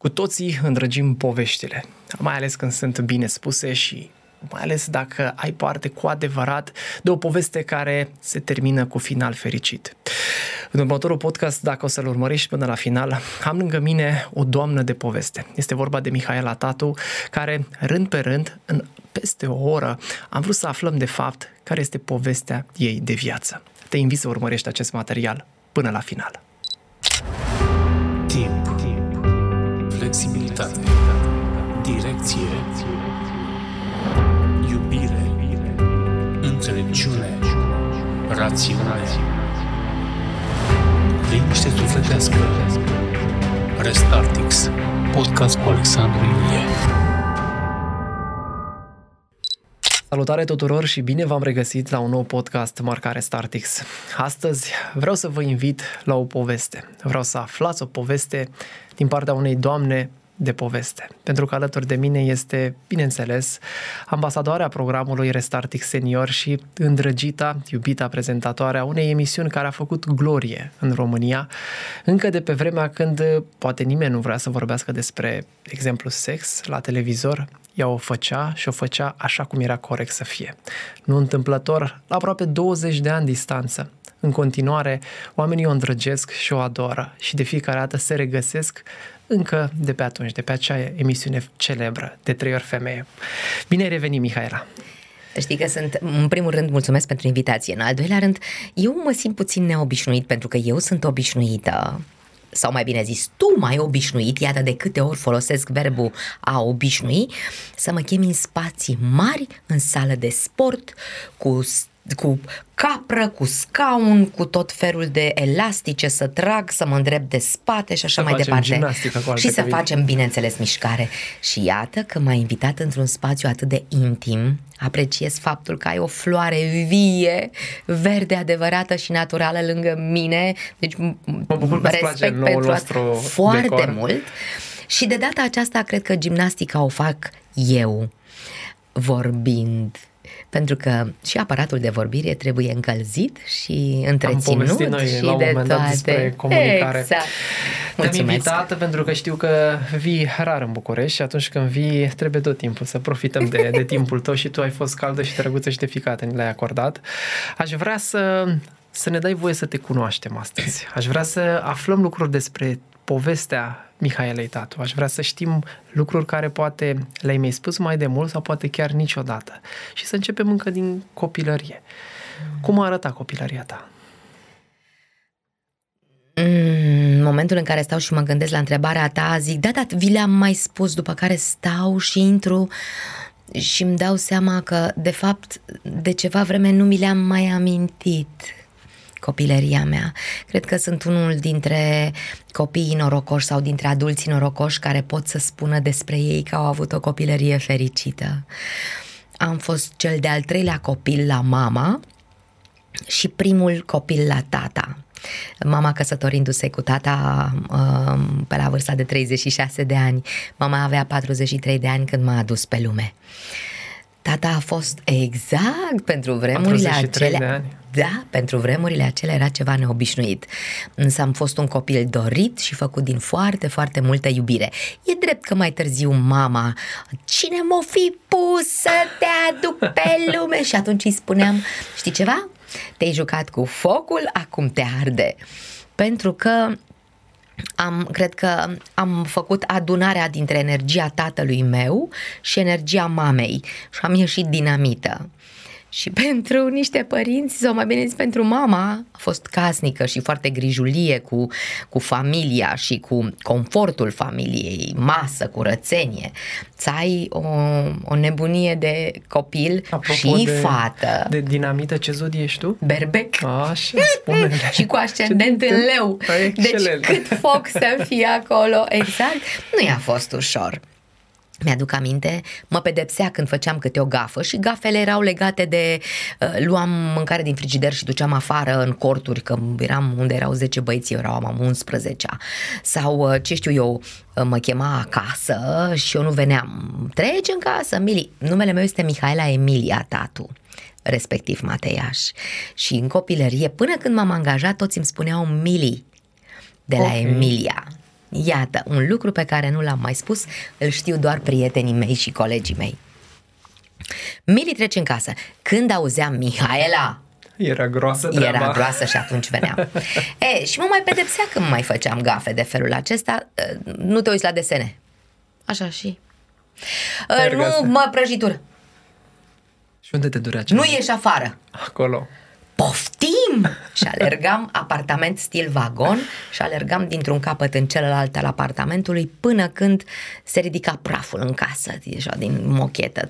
Cu toții îndrăgim poveștile, mai ales când sunt bine spuse și mai ales dacă ai parte cu adevărat de o poveste care se termină cu final fericit. În următorul podcast, dacă o să-l urmărești până la final, am lângă mine o doamnă de poveste. Este vorba de Mihaela Tatu, care, rând pe rând, în peste o oră, am vrut să aflăm de fapt care este povestea ei de viață. Te invit să urmărești acest material până la final. Timp. Flexibilitate. Direcție. Iubire. Înțelepciune. Rațiune. Liniște sufletească. Restartix. Podcast cu Alexandru Ilie. Salutare tuturor și bine v-am regăsit la un nou podcast Marcare Startix. Astăzi vreau să vă invit la o poveste. Vreau să aflați o poveste din partea unei doamne de poveste. Pentru că alături de mine este, bineînțeles, ambasadoarea programului Restartix Senior și îndrăgita, iubita prezentatoare a unei emisiuni care a făcut glorie în România, încă de pe vremea când poate nimeni nu vrea să vorbească despre, de exemplu, sex la televizor, ea o făcea și o făcea așa cum era corect să fie. Nu întâmplător, la aproape 20 de ani distanță, în continuare, oamenii o îndrăgesc și o adoră și de fiecare dată se regăsesc încă de pe atunci, de pe acea emisiune celebră de trei ori femeie. Bine ai revenit, Mihaela! Știi că sunt, în primul rând, mulțumesc pentru invitație. În al doilea rând, eu mă simt puțin neobișnuit pentru că eu sunt obișnuită sau mai bine zis, tu mai obișnuit, iată de câte ori folosesc verbul a obișnui, să mă chemi în spații mari, în sală de sport, cu cu capră, cu scaun, cu tot felul de elastice să trag, să mă îndrept de spate și așa să mai departe. Și să facem, bineînțeles, mișcare. Și iată că m-ai invitat într-un spațiu atât de intim. Apreciez faptul că ai o floare vie, verde, adevărată și naturală lângă mine. Deci mă bucur respect pentru asta foarte decor. mult. Și de data aceasta cred că gimnastica o fac eu vorbind pentru că și aparatul de vorbire trebuie încălzit și întreținut Am noi și la un de moment dat toate. despre comunicare. Exact. Te-am invitat pentru că știu că vii rar în București și atunci când vii trebuie tot timpul să profităm de, de timpul tău și tu ai fost caldă și drăguță și de ficată, ni l-ai acordat. Aș vrea să, să ne dai voie să te cunoaștem astăzi. Aș vrea să aflăm lucruri despre povestea Mihaelei Tatu. Aș vrea să știm lucruri care poate le-ai mai spus mai de mult sau poate chiar niciodată. Și să începem încă din copilărie. Cum arăta copilăria ta? În momentul în care stau și mă gândesc la întrebarea ta, zic, da, da, vi le-am mai spus, după care stau și intru și îmi dau seama că, de fapt, de ceva vreme nu mi le-am mai amintit copilăria mea. Cred că sunt unul dintre copiii norocoși sau dintre adulții norocoși care pot să spună despre ei că au avut o copilărie fericită. Am fost cel de-al treilea copil la mama și primul copil la tata. Mama căsătorindu-se cu tata um, pe la vârsta de 36 de ani. Mama avea 43 de ani când m-a adus pe lume. Tata a fost exact pentru vremurile acelea. De ani. Da, pentru vremurile acelea era ceva neobișnuit. Însă am fost un copil dorit și făcut din foarte, foarte multă iubire. E drept că mai târziu mama, cine m-o fi pus să te aduc pe lume? Și atunci îi spuneam, știi ceva? Te-ai jucat cu focul, acum te arde. Pentru că am, cred că am făcut adunarea dintre energia tatălui meu și energia mamei și am ieșit dinamită. Și pentru niște părinți, sau mai bine zis pentru mama, a fost casnică și foarte grijulie cu, cu familia și cu confortul familiei, masă, curățenie. Să ai o, o nebunie de copil Apropo și de, fată. De dinamită, ce zodie ești tu? Berbec. Așa, spune și cu ascendent în leu. Excelent. Deci cât foc să fie acolo, exact. Nu i-a fost ușor. Mi-aduc aminte, mă pedepsea când făceam câte o gafă și gafele erau legate de uh, luam mâncare din frigider și duceam afară în corturi, că eram unde erau 10 băieți, eu eram am 11 Sau, uh, ce știu eu, uh, mă chema acasă și eu nu veneam. Treci în casă, Mili. Numele meu este Mihaela Emilia Tatu respectiv Mateiaș. Și în copilărie, până când m-am angajat, toți îmi spuneau Mili de la Ok. Emilia. Iată, un lucru pe care nu l-am mai spus, îl știu doar prietenii mei și colegii mei. Mili trece în casă. Când auzeam Mihaela, Era groasă treaba. era groasă și atunci venea. E, și mă mai pedepsea când mai făceam gafe de felul acesta. E, Nu te uiți la desene. Așa și... E, Merg Nu, asta. mă, prăjituri. Și unde te durea ce? Nu ieși afară. Acolo. Poftim! Și alergam apartament stil vagon și alergam dintr-un capăt în celălalt al apartamentului până când se ridica praful în casă, deja din mochetă.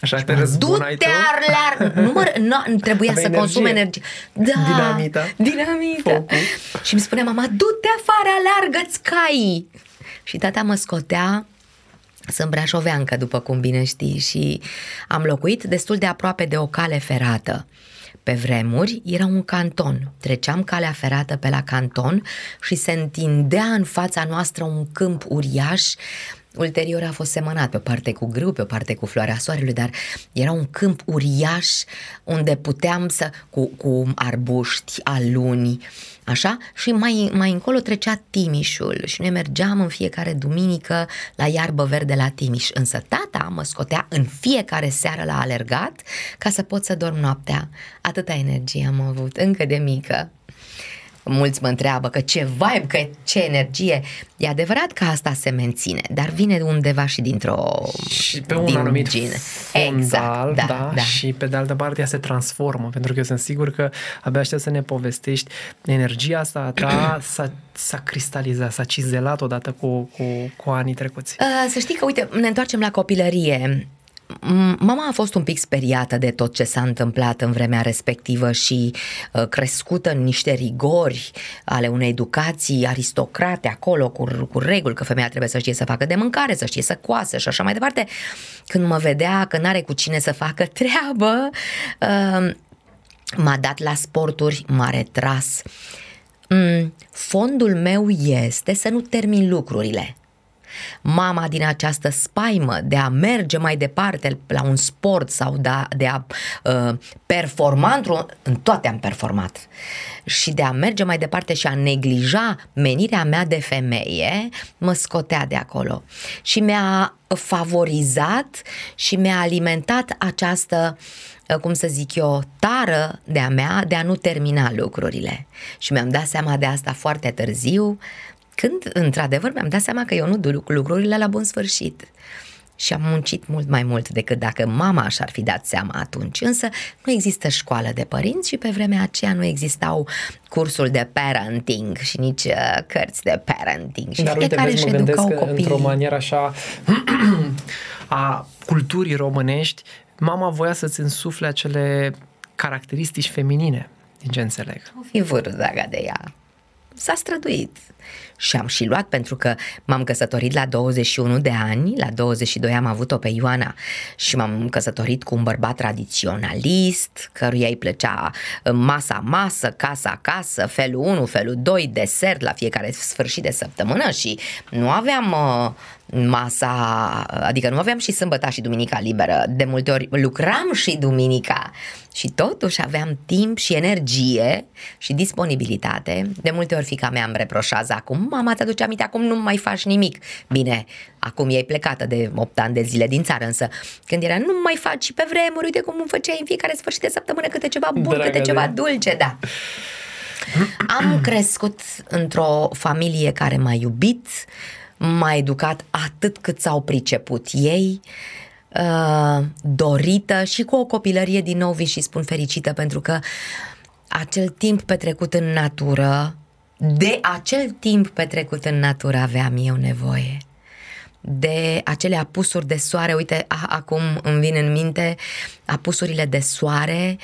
Așa te răzbunai Du-te tu? arlear! Nu, mă, nu, trebuia Aveai să consum energie. energie. Da, Dinamită. Dinamită. Focul. Și îmi spunea mama, du-te afară, aleargă-ți caii! Și tata mă scotea sunt brașoveancă, după cum bine știi, și am locuit destul de aproape de o cale ferată. Pe vremuri era un canton. Treceam calea ferată pe la canton și se întindea în fața noastră un câmp uriaș Ulterior a fost semănat pe o parte cu grâu, pe o parte cu floarea soarelui, dar era un câmp uriaș unde puteam să, cu, cu arbuști, aluni, așa, și mai, mai încolo trecea Timișul și noi mergeam în fiecare duminică la iarbă verde la Timiș, însă tata mă scotea în fiecare seară la alergat ca să pot să dorm noaptea. Atâta energie am avut, încă de mică. Mulți mă întreabă că ce vibe, că ce energie. E adevărat că asta se menține, dar vine undeva și dintr-o... Și pe un din anumit gen. fondal, Exact, da, da, da. și pe de altă parte ea se transformă, pentru că eu sunt sigur că abia aștept să ne povestești energia asta a ta s-a, s-a cristalizat, s-a cizelat odată cu, cu, cu anii trecuți. Uh, Să știi că, uite, ne întoarcem la copilărie. M- Mama a fost un pic speriată de tot ce s-a întâmplat în vremea respectivă și uh, crescută în niște rigori ale unei educații aristocrate acolo, cu, cu reguli, că femeia trebuie să știe să facă de mâncare, să știe să coasă și așa mai departe. Când mă vedea că n-are cu cine să facă treabă, uh, m-a dat la sporturi, m-a retras. Mm, fondul meu este să nu termin lucrurile. Mama din această spaimă de a merge mai departe la un sport sau de a, de a uh, performa într-un... În toate am performat. Și de a merge mai departe și a neglija menirea mea de femeie, mă scotea de acolo. Și mi-a favorizat și mi-a alimentat această uh, cum să zic eu, tară de-a mea de a nu termina lucrurile. Și mi-am dat seama de asta foarte târziu, când, într-adevăr, mi-am dat seama că eu nu duc lucrurile la bun sfârșit. Și am muncit mult mai mult decât dacă mama și-ar fi dat seama atunci. Însă nu există școală de părinți și pe vremea aceea nu existau cursuri de parenting și nici uh, cărți de parenting. Și Dar uite, fiecare vezi, își mă gândesc educau că copiii. într-o manieră așa a culturii românești, mama voia să-ți însufle acele caracteristici feminine, din ce înțeleg. O fi vârdaga de ea. S-a străduit. Și am și luat pentru că m-am căsătorit la 21 de ani, la 22 am avut-o pe Ioana. Și m-am căsătorit cu un bărbat tradiționalist, căruia îi plăcea masa masă, casa casă, felul 1, felul 2, desert la fiecare sfârșit de săptămână și nu aveam uh, masa, adică nu aveam și sâmbăta și duminica liberă, de multe ori lucram și duminica și totuși aveam timp și energie și disponibilitate. De multe ori fica mea îmi reproșează acum, mama ți-aduce aminte, acum nu mai faci nimic. Bine, acum e plecată de 8 ani de zile din țară, însă când era nu mai faci și pe vremuri, uite cum îmi făceai în fiecare sfârșit de săptămână câte ceva bun, Dragă câte de ceva ea. dulce, da. Am crescut într-o familie care m-a iubit, m-a educat atât cât s-au priceput ei, uh, dorită și cu o copilărie din nou vin și spun fericită pentru că acel timp petrecut în natură, de acel timp petrecut în natură aveam eu nevoie. De acele apusuri de soare, uite, a, acum îmi vin în minte apusurile de soare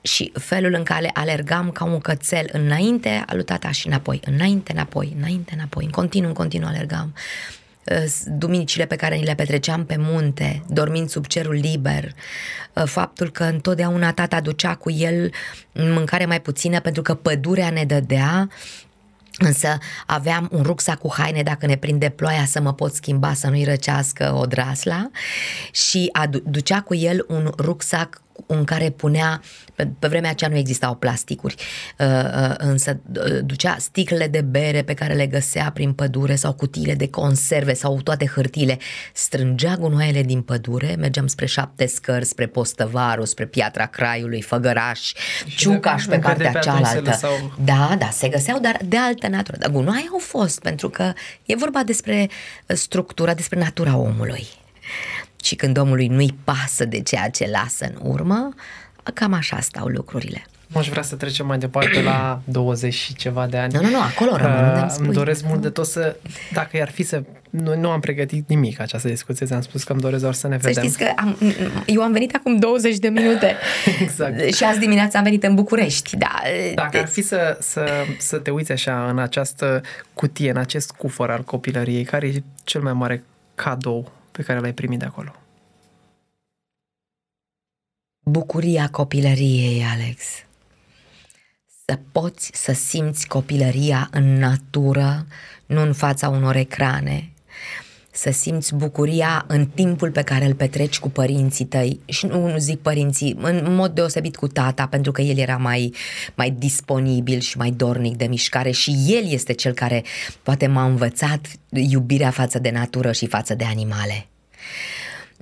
și felul în care alergam ca un cățel înainte, alu tata și înapoi, înainte, înapoi, înainte, înapoi, în continuu, în continuu alergam. Uh, Duminicile pe care ni le petreceam pe munte, dormind sub cerul liber, uh, faptul că întotdeauna tata ducea cu el mâncare mai puțină pentru că pădurea ne dădea, Însă aveam un rucsac cu haine dacă ne prinde ploaia să mă pot schimba să nu-i răcească odrasla și adu- ducea cu el un rucsac în care punea, pe, pe vremea aceea nu existau plasticuri, uh, uh, însă uh, ducea sticlele de bere pe care le găsea prin pădure sau cutiile de conserve sau toate hârtile, strângea gunoaiele din pădure, mergeam spre șapte scări, spre Postăvaru, spre Piatra Craiului, Făgăraș, Ciucaș pe partea pe atunci se cealaltă. lăsau- Da, da, se găseau, dar de altă natură. Dar gunoaie au fost, pentru că e vorba despre uh, structura, despre natura omului. Și când omului nu-i pasă de ceea ce lasă în urmă, cam așa stau lucrurile. Nu aș vrea să trecem mai departe la 20 și ceva de ani. Nu, nu, nu, acolo rămân, unde îmi Uh, spui. îmi doresc mult de tot să, dacă i-ar fi să, nu, nu am pregătit nimic această discuție, ți-am spus că îmi doresc doar să ne Să vedem. știți că am, eu am venit acum 20 de minute Exact. și azi dimineața am venit în București. Da, Dacă ar fi să, să, să te uiți așa în această cutie, în acest cufăr al copilăriei, care e cel mai mare cadou pe care l-ai primit de acolo? bucuria copilăriei, Alex. Să poți să simți copilăria în natură, nu în fața unor ecrane. Să simți bucuria în timpul pe care îl petreci cu părinții tăi și nu, nu zic părinții, în mod deosebit cu tata, pentru că el era mai, mai disponibil și mai dornic de mișcare și el este cel care poate m-a învățat iubirea față de natură și față de animale.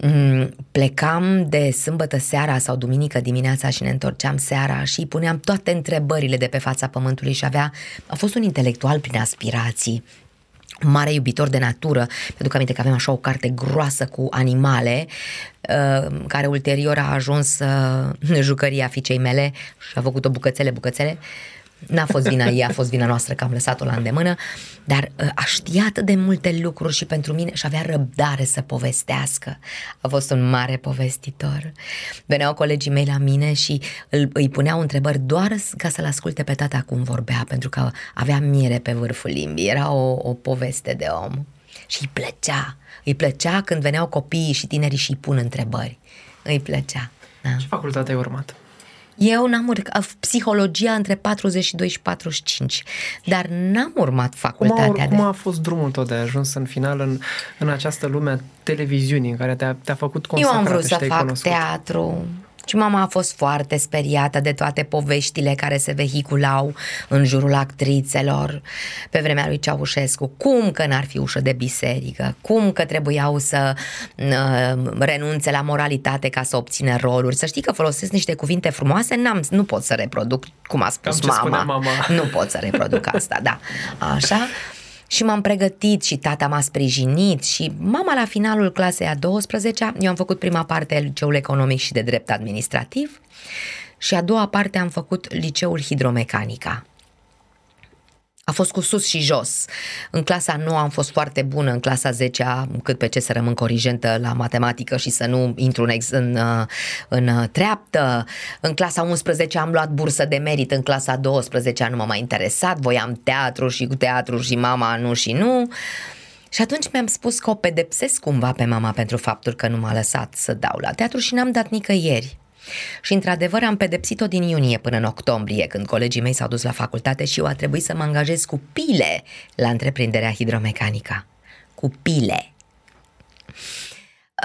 Mm, plecam de sâmbătă seara sau duminică dimineața și ne întorceam seara și îi puneam toate întrebările de pe fața pământului și avea, a fost un intelectual prin aspirații, un mare iubitor de natură, pentru că aminte că avem așa o carte groasă cu animale, uh, care ulterior a ajuns uh, în jucăria fiicei mele și a făcut-o bucățele, bucățele. N-a fost vina ei, a fost vina noastră că am lăsat-o la îndemână, dar uh, a ști atât de multe lucruri și pentru mine și avea răbdare să povestească. A fost un mare povestitor. Veneau colegii mei la mine și îl, îi puneau întrebări doar ca să-l asculte pe tata cum vorbea, pentru că avea miere pe vârful limbii. Era o, o poveste de om. Și îi plăcea. Îi plăcea când veneau copiii și tinerii și îi pun întrebări. Îi plăcea. Da. Ce facultate ai urmat? Eu n-am urmat psihologia între 42 și 45, dar n-am urmat Cum a, facultatea cum de... a fost drumul tău de ajuns în final în, în această lume a televiziunii în care te-a, te-a făcut Eu consacrată am vrut și să te-ai fac cunoscut? teatru și mama a fost foarte speriată de toate poveștile care se vehiculau în jurul actrițelor pe vremea lui Ceaușescu. Cum că n-ar fi ușă de biserică? Cum că trebuiau să uh, renunțe la moralitate ca să obțină roluri? Să știi că folosesc niște cuvinte frumoase, n-am, nu pot să reproduc cum a spus Cam ce spunea mama. mama. Nu pot să reproduc asta, da. Așa. Și m-am pregătit și tata m-a sprijinit și mama la finalul clasei a 12 eu am făcut prima parte a liceul economic și de drept administrativ și a doua parte am făcut liceul hidromecanica. A fost cu sus și jos. În clasa 9 am fost foarte bună, în clasa 10 cât pe ce să rămân corigentă la matematică și să nu intru în, ex, în, uh, în uh, treaptă. În clasa 11 am luat bursă de merit, în clasa 12 nu m-a mai interesat, voiam teatru și cu teatru și mama nu și nu. Și atunci mi-am spus că o pedepsesc cumva pe mama pentru faptul că nu m-a lăsat să dau la teatru și n-am dat nicăieri. Și într-adevăr am pedepsit-o din iunie până în octombrie, când colegii mei s-au dus la facultate și eu a trebuit să mă angajez cu pile la întreprinderea hidromecanica. Cu pile.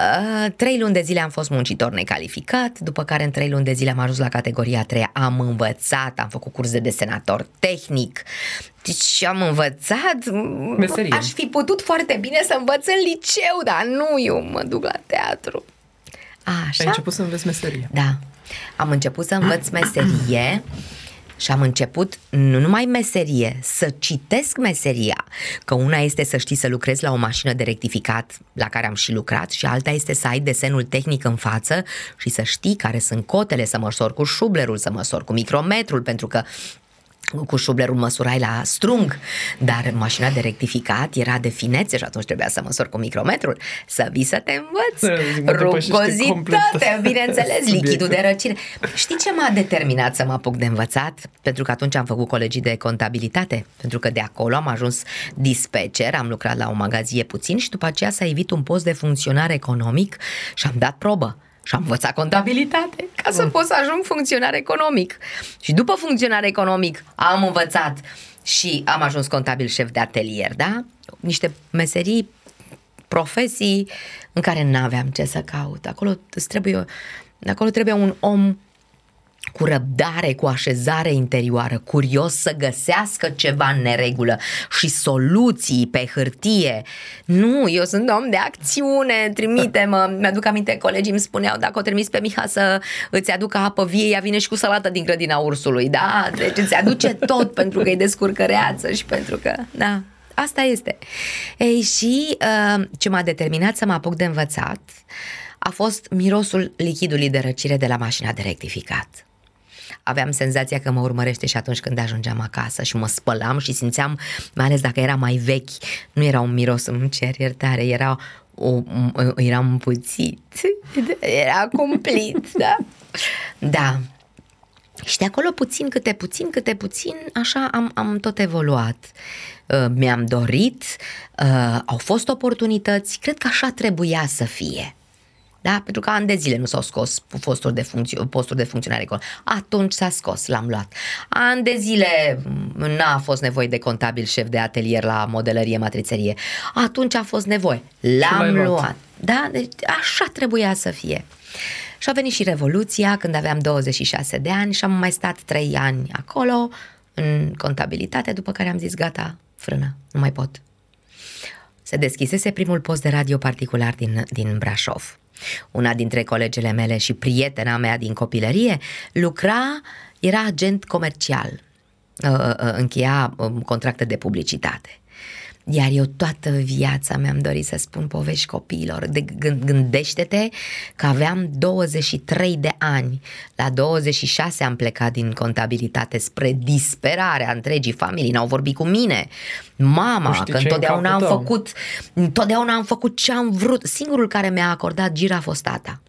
Uh, trei luni de zile am fost muncitor necalificat, după care în trei luni de zile am ajuns la categoria 3, am învățat, am făcut curs de desenator tehnic, deci am învățat, Meserie. aș fi putut foarte bine să învăț în liceu, dar nu, eu mă duc la teatru. Așa? Ai început să înveți meserie. Da. Am început să învăț meserie și am început nu numai meserie, să citesc meseria. Că una este să știi să lucrezi la o mașină de rectificat la care am și lucrat și alta este să ai desenul tehnic în față și să știi care sunt cotele, să măsori cu șublerul, să măsori cu micrometrul, pentru că cu șublerul măsurai la strung, dar mașina de rectificat era de finețe și atunci trebuia să măsori cu micrometrul. Să vii să te învăț. Mă depășește complet Rugositate, bineînțeles, subiectul. lichidul de răcire. Știi ce m-a determinat să mă apuc de învățat? Pentru că atunci am făcut colegii de contabilitate, pentru că de acolo am ajuns dispecer, am lucrat la o magazie puțin și după aceea s-a evit un post de funcționar economic și am dat probă. Și am învățat contabilitate ca să pot să ajung funcționar economic. Și după funcționar economic am învățat și am ajuns contabil șef de atelier, da? Niște meserii profesii în care n-aveam ce să caut. Acolo îți trebuie, acolo trebuie un om cu răbdare, cu așezare interioară, curios să găsească ceva în neregulă și soluții pe hârtie. Nu, eu sunt om de acțiune, trimite-mă. Mi-aduc aminte, colegii îmi spuneau, dacă o trimis pe Miha să îți aducă apă vie, ea vine și cu salată din grădina ursului, da? Deci îți aduce tot pentru că e descurcăreață și pentru că, da, asta este. Ei, și uh, ce m-a determinat să mă apuc de învățat a fost mirosul lichidului de răcire de la mașina de rectificat aveam senzația că mă urmărește și atunci când ajungeam acasă și mă spălam și simțeam, mai ales dacă era mai vechi, nu era un miros, îmi cer iertare, era o, era împuțit, era cumplit, da? Da. Și de acolo puțin câte puțin, câte puțin, așa am, am tot evoluat. Uh, mi-am dorit, uh, au fost oportunități, cred că așa trebuia să fie. Da? Pentru că ani de zile nu s-au scos posturi de, funcțio- posturi de funcționare acolo. Atunci s-a scos, l-am luat. Ani de zile n-a fost nevoie de contabil șef de atelier la modelărie, matrițerie. Atunci a fost nevoie. L-am luat. luat. Da? Deci așa trebuia să fie. Și a venit și Revoluția când aveam 26 de ani și am mai stat 3 ani acolo în contabilitate, după care am zis gata, frână, nu mai pot. Se deschisese primul post de radio particular din, din Brașov. Una dintre colegele mele și prietena mea din copilărie lucra, era agent comercial, uh, uh, încheia um, contracte de publicitate. Iar eu toată viața mi-am dorit să spun povești copiilor. De, gândește-te că aveam 23 de ani. La 26 am plecat din contabilitate spre disperarea întregii familii. N-au vorbit cu mine. Mama, că întotdeauna am făcut, întotdeauna am făcut ce am vrut. Singurul care mi-a acordat gira a fost tata.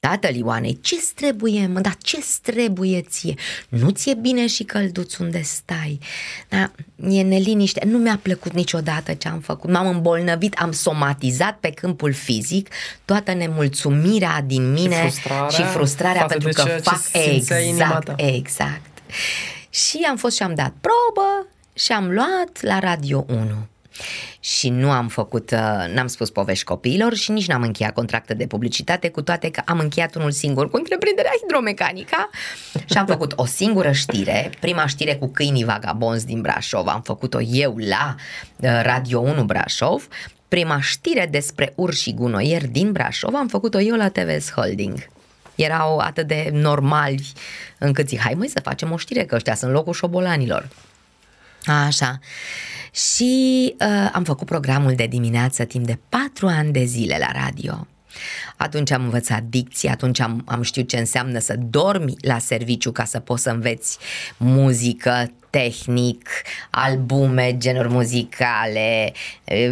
Tatăl Ioanei, ce trebuie, mă, dar ce trebuie ție? Nu ți-e bine și călduț unde stai? Da, e neliniște, nu mi-a plăcut niciodată ce am făcut, m-am îmbolnăvit, am somatizat pe câmpul fizic toată nemulțumirea din mine și frustrarea, și frustrarea pentru că fac exact, exact. Și am fost și am dat probă și am luat la Radio 1 și nu am făcut, uh, n-am spus povești copiilor și nici n-am încheiat contracte de publicitate, cu toate că am încheiat unul singur cu întreprinderea hidromecanica și am făcut o singură știre, prima știre cu câinii vagabonzi din Brașov, am făcut-o eu la uh, Radio 1 Brașov, prima știre despre urși și gunoieri din Brașov am făcut-o eu la TVS Holding. Erau atât de normali încât zic, hai măi să facem o știre, că ăștia sunt locul șobolanilor. Așa. Și uh, am făcut programul de dimineață timp de patru ani de zile la radio. Atunci am învățat dicție, atunci am, am știut ce înseamnă să dormi la serviciu ca să poți să înveți muzică, tehnic, albume, genuri muzicale.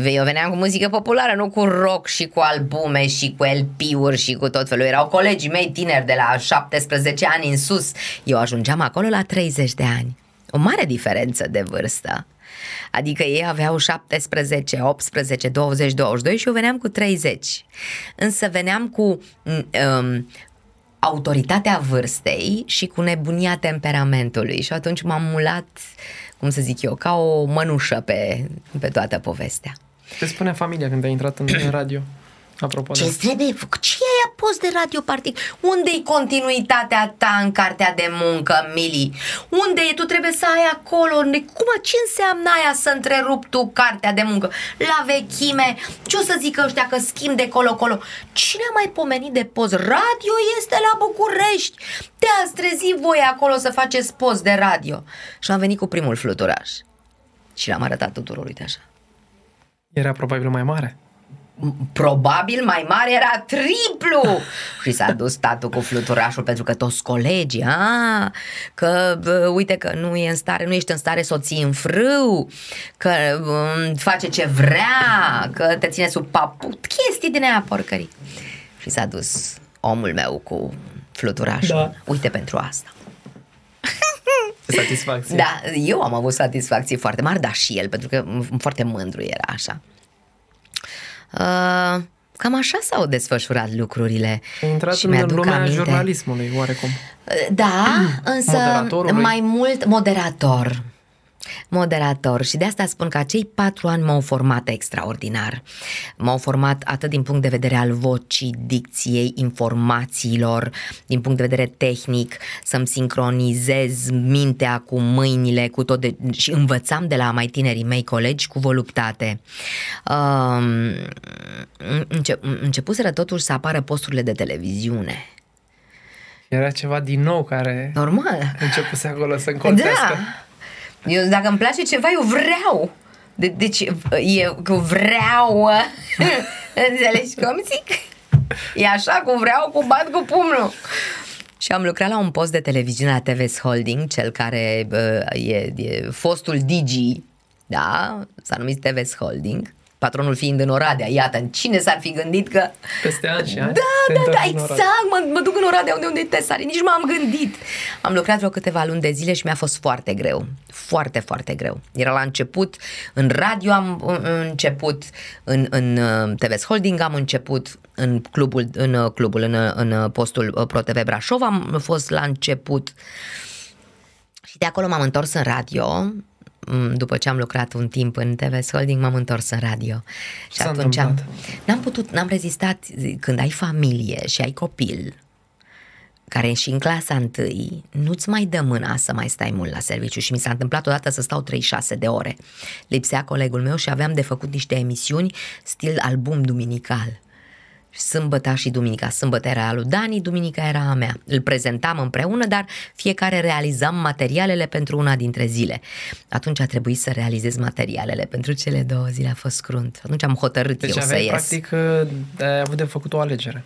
Eu veneam cu muzică populară, nu cu rock și cu albume și cu LP-uri și cu tot felul. Erau colegii mei tineri de la 17 ani în sus. Eu ajungeam acolo la 30 de ani. O mare diferență de vârstă. Adică ei aveau 17, 18, 20, 22 și eu veneam cu 30. Însă veneam cu um, autoritatea vârstei și cu nebunia temperamentului și atunci m-am mulat, cum să zic eu, ca o mănușă pe, pe toată povestea. Ce spune familia când ai intrat în radio? Apropo ce de... trebuie făcut? Ce ai post de radio partic? Unde-i continuitatea ta în cartea de muncă, Mili? Unde e? Tu trebuie să ai acolo. Cum, ce înseamnă aia să întrerup tu cartea de muncă? La vechime, ce o să zică ăștia că schimb de colo-colo? Cine a mai pomenit de post? Radio este la București. Te-ați trezit voi acolo să faceți post de radio. Și am venit cu primul fluturaș. Și l-am arătat tuturor, uite așa. Era probabil mai mare probabil mai mare era triplu și s-a dus tatu cu fluturașul pentru că toți colegii, a, că uite că nu e în stare, nu ești în stare să o ții în frâu, că um, face ce vrea, că te ține sub paput, chestii din aia porcării. Și s-a dus omul meu cu fluturașul. Da. Uite pentru asta. Satisfacție. Da, eu am avut satisfacție foarte mare, dar și el, pentru că foarte mândru era așa. Uh, cam așa s-au desfășurat lucrurile. Ai intrat și în lumea aminte. jurnalismului, oarecum. Uh, da, însă mai mult moderator. Moderator și de asta spun că acei patru ani m-au format extraordinar. M-au format atât din punct de vedere al vocii, dicției, informațiilor, din punct de vedere tehnic, să-mi sincronizez mintea cu mâinile, cu tot de, și învățam de la mai tinerii mei colegi cu voluptate. Um, înce, începuseră totuși să apară posturile de televiziune. Era ceva din nou care Normal. începuse acolo să încolțească. Da. Eu, dacă îmi place ceva, eu vreau. De, deci, eu că vreau. Înțelegi cum zic? E așa cu vreau, cu bat cu pumnul. Și am lucrat la un post de televiziune la TVS Holding, cel care uh, e, e fostul Digi, da? S-a numit TVS Holding patronul fiind în Oradea. Iată, cine s-ar fi gândit că... Peste ani și ani. Da, da, da, exact, mă, mă duc în Oradea unde, unde e Tesare, nici m-am gândit. Am lucrat vreo câteva luni de zile și mi-a fost foarte greu, foarte, foarte greu. Era la început, în radio am început, în, în uh, TVS Holding am început, în clubul, în uh, clubul, în, uh, în postul ProTV Brașov am fost la început și de acolo m-am întors în radio, Mm, după ce am lucrat un timp în TV Holding, m-am întors în radio. Și S-a atunci am, întâmplat? n-am putut, n-am rezistat când ai familie și ai copil care e și în clasa întâi, nu-ți mai dă mâna să mai stai mult la serviciu și mi s-a întâmplat odată să stau 36 de ore. Lipsea colegul meu și aveam de făcut niște emisiuni stil album duminical sâmbătă și duminica. Sâmbătă era a lui Dani, duminica era a mea. Îl prezentam împreună, dar fiecare realizam materialele pentru una dintre zile. Atunci a trebuit să realizez materialele pentru cele două zile, a fost crunt. Atunci am hotărât deci eu să aveai, ies. practic, ai avut de făcut o alegere.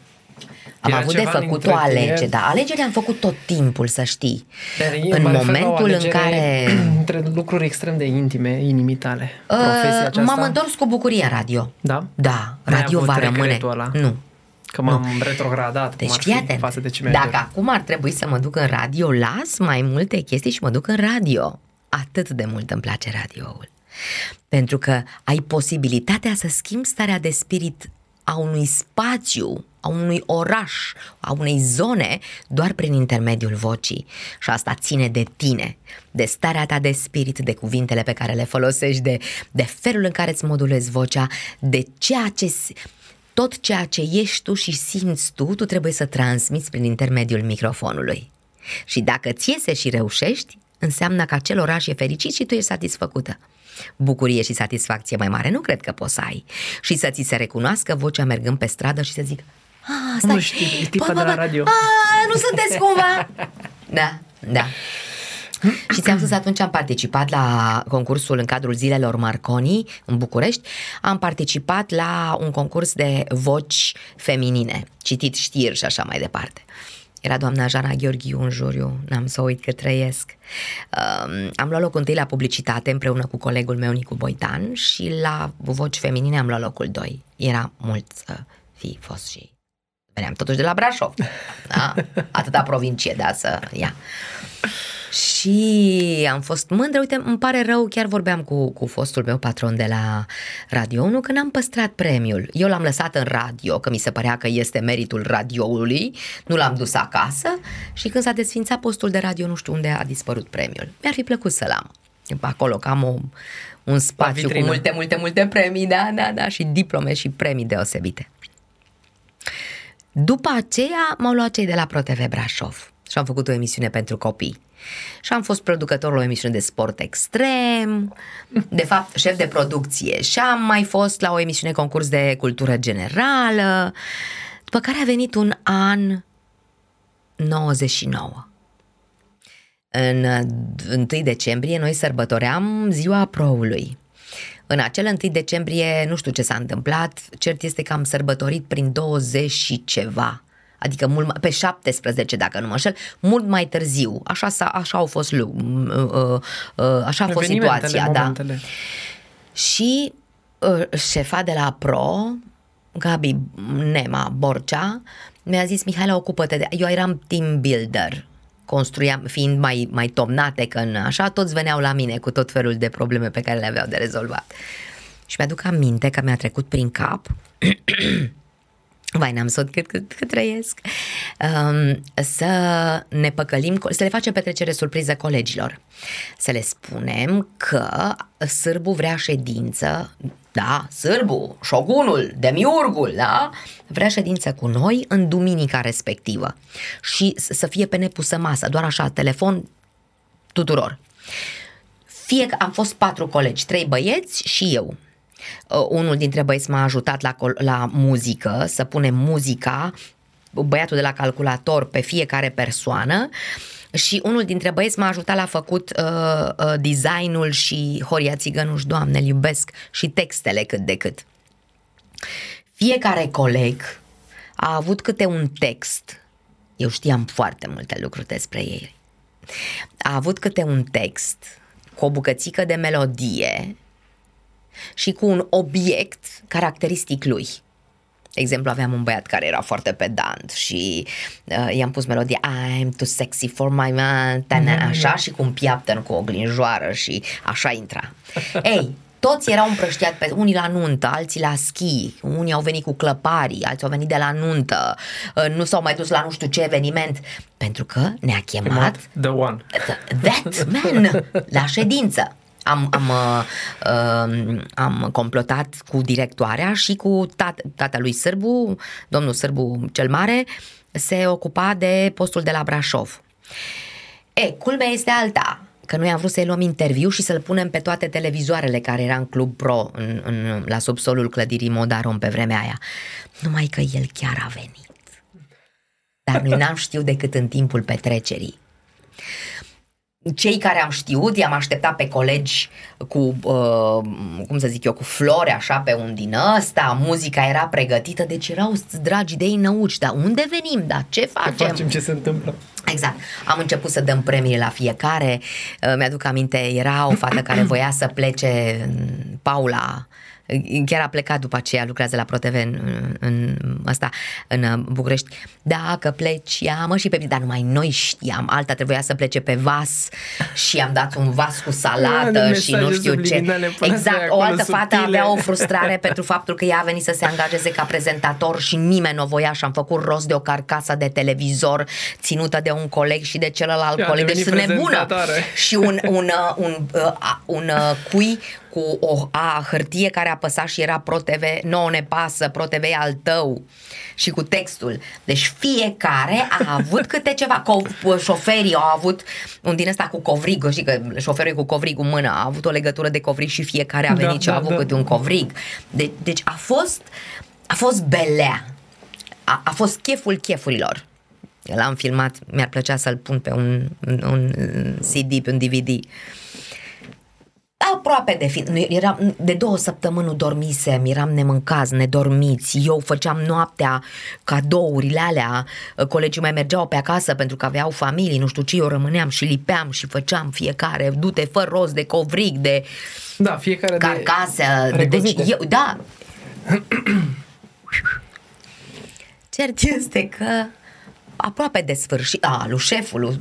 Am Era avut de ceva în făcut o întreținere. alegere, dar alegerea am făcut tot timpul, să știi. Dar e- în mă refer la o momentul în alegere care Între lucruri extrem de intime, inimii tale. Profesia uh, aceasta. m-am întors cu bucurie în radio. Da? Da, N-ai radio avut va rămâne. regretul ăla? Nu, Că m-am retrogradat, Deci cum ar fii fi, atent, față de ce mi-ai dacă dorit. acum ar trebui să mă duc în radio, las mai multe chestii și mă duc în radio. Atât de mult îmi place radioul. Pentru că ai posibilitatea să schimbi starea de spirit a unui spațiu, a unui oraș, a unei zone, doar prin intermediul vocii. Și asta ține de tine, de starea ta de spirit, de cuvintele pe care le folosești, de, de felul în care îți modulezi vocea, de ceea ce tot ceea ce ești tu și simți tu, tu trebuie să transmiți prin intermediul microfonului. Și dacă ți iese și reușești, înseamnă că acel oraș e fericit și tu ești satisfăcută. Bucurie și satisfacție mai mare nu cred că poți să ai. Și să ți se recunoască vocea mergând pe stradă și să zic Ah, stai. Nu știu, e tipa de la radio." Ah, nu sunteți cumva? Da, da. Și ți-am spus atunci am participat la concursul în cadrul zilelor Marconi în București. Am participat la un concurs de voci feminine, citit știri și așa mai departe. Era doamna Jana Gheorghiu în juriu, n-am să o uit că trăiesc. Um, am luat locul întâi la publicitate împreună cu colegul meu Nicu Boitan și la voci feminine am luat locul 2. Era mult să fi fost și veneam totuși de la Brașov. Da? Atâta provincie, da, să ia. Și am fost mândră, uite, îmi pare rău, chiar vorbeam cu, cu fostul meu patron de la Radio 1 că n-am păstrat premiul. Eu l-am lăsat în radio, că mi se părea că este meritul radioului, nu l-am dus acasă și când s-a desfințat postul de radio, nu știu unde a dispărut premiul. Mi-ar fi plăcut să-l am. Acolo, că am o, un spațiu cu vitrină. multe, multe, multe premii, da, da, da, și diplome și premii deosebite. După aceea m-au luat cei de la ProTV Brașov și am făcut o emisiune pentru copii. Și am fost producător la o emisiune de sport extrem, de fapt șef de producție și am mai fost la o emisiune concurs de cultură generală, după care a venit un an 99. În 1 decembrie noi sărbătoream ziua proului. În acel 1 decembrie nu știu ce s-a întâmplat, cert este că am sărbătorit prin 20 și ceva, adică mult, mai- pe 17 dacă nu mă înșel, mult mai târziu. Așa, s-a, așa au fost, lu- m- uh, uh, așa a fost Evenimentele, situația, da. momentele. Și uh, șefa de la Pro, Gabi Nema Borcea, mi-a zis, Mihaela, ocupă-te de... Eu eram team builder, construiam, fiind mai, mai tomnate că în așa, toți veneau la mine cu tot felul de probleme pe care le aveau de rezolvat. Și mi-aduc aminte că mi-a trecut prin cap Vai, n-am sot cât, cât, cât trăiesc. Um, să ne păcălim, să le facem petrecere surpriză colegilor. Să le spunem că sârbu vrea ședință, da, sârbu, șogunul, demiurgul, da, vrea ședință cu noi în duminica respectivă și să fie pe nepusă masă, doar așa, telefon tuturor. Fie că am fost patru colegi, trei băieți și eu. Uh, unul dintre băieți m-a ajutat la, la muzică, să punem muzica, băiatul de la calculator pe fiecare persoană. Și unul dintre băieți m-a ajutat la făcut uh, uh, designul și Horia Țigănuș, Doamne, iubesc și textele cât de cât. Fiecare coleg a avut câte un text, eu știam foarte multe lucruri despre ei, a avut câte un text cu o bucățică de melodie și cu un obiect caracteristic lui. De exemplu, aveam un băiat care era foarte pedant și uh, i-am pus melodia I'm too sexy for my man, mm-hmm. așa și cu un piaptăn cu o glinjoară și așa intra. Ei, toți erau împrăștiat pe unii la nuntă, alții la schi, unii au venit cu clăparii, alții au venit de la nuntă, uh, nu s-au mai dus la nu știu ce eveniment, pentru că ne-a chemat The One. That man la ședință am, am, uh, uh, am complotat cu directoarea și cu tat, tata lui Sârbu, domnul Sârbu cel Mare, se ocupa de postul de la Brașov. E, culmea este alta că noi am vrut să-i luăm interviu și să-l punem pe toate televizoarele care era în Club Pro în, în, la subsolul clădirii Modarom pe vremea aia. Numai că el chiar a venit. Dar noi n-am știut decât în timpul petrecerii cei care am știut, i-am așteptat pe colegi cu, uh, cum să zic eu, cu flori așa pe un din ăsta, muzica era pregătită, deci erau dragi de ei năuci, dar unde venim, dar ce facem? Ce facem, ce se întâmplă? Exact. Am început să dăm premii la fiecare. Uh, mi-aduc aminte, era o fată care voia să plece, Paula, chiar a plecat după aceea, lucrează la ProTV în, în, asta, în București. Dacă pleci, ia mă și pe dar numai noi știam, alta trebuia să plece pe vas și am dat un vas cu salată și nu știu ce. Exact, o altă subtile. fată avea o frustrare pentru faptul că ea a venit să se angajeze ca prezentator și nimeni nu o voia și am făcut rost de o carcasă de televizor ținută de un coleg și de celălalt Ia, coleg, deci sunt nebună. Și un, un, un, un, un, un cui cu o a hârtie care apăsa și era ProTV, nouă ne pasă, ProTV e al tău și cu textul. Deci fiecare a avut câte ceva. Co- șoferii au avut un din ăsta cu covrig, și că șoferul e cu covrig în mână, a avut o legătură de covrig și fiecare a da, venit da, și a avut da. câte un covrig. De- deci a fost, a fost belea. A, a fost cheful chefurilor. L-am filmat, mi-ar plăcea să-l pun pe un, un CD, pe un DVD aproape de fin. Eram, de două săptămâni nu dormisem, eram nemâncați, nedormiți. Eu făceam noaptea cadourile alea, colegii mai mergeau pe acasă pentru că aveau familii, nu știu ce, eu rămâneam și lipeam și făceam fiecare, du-te fă rost de covrig, de da, fiecare carcasă. De, deci, eu, da. Cert este că aproape de sfârșit, a, lui șeful,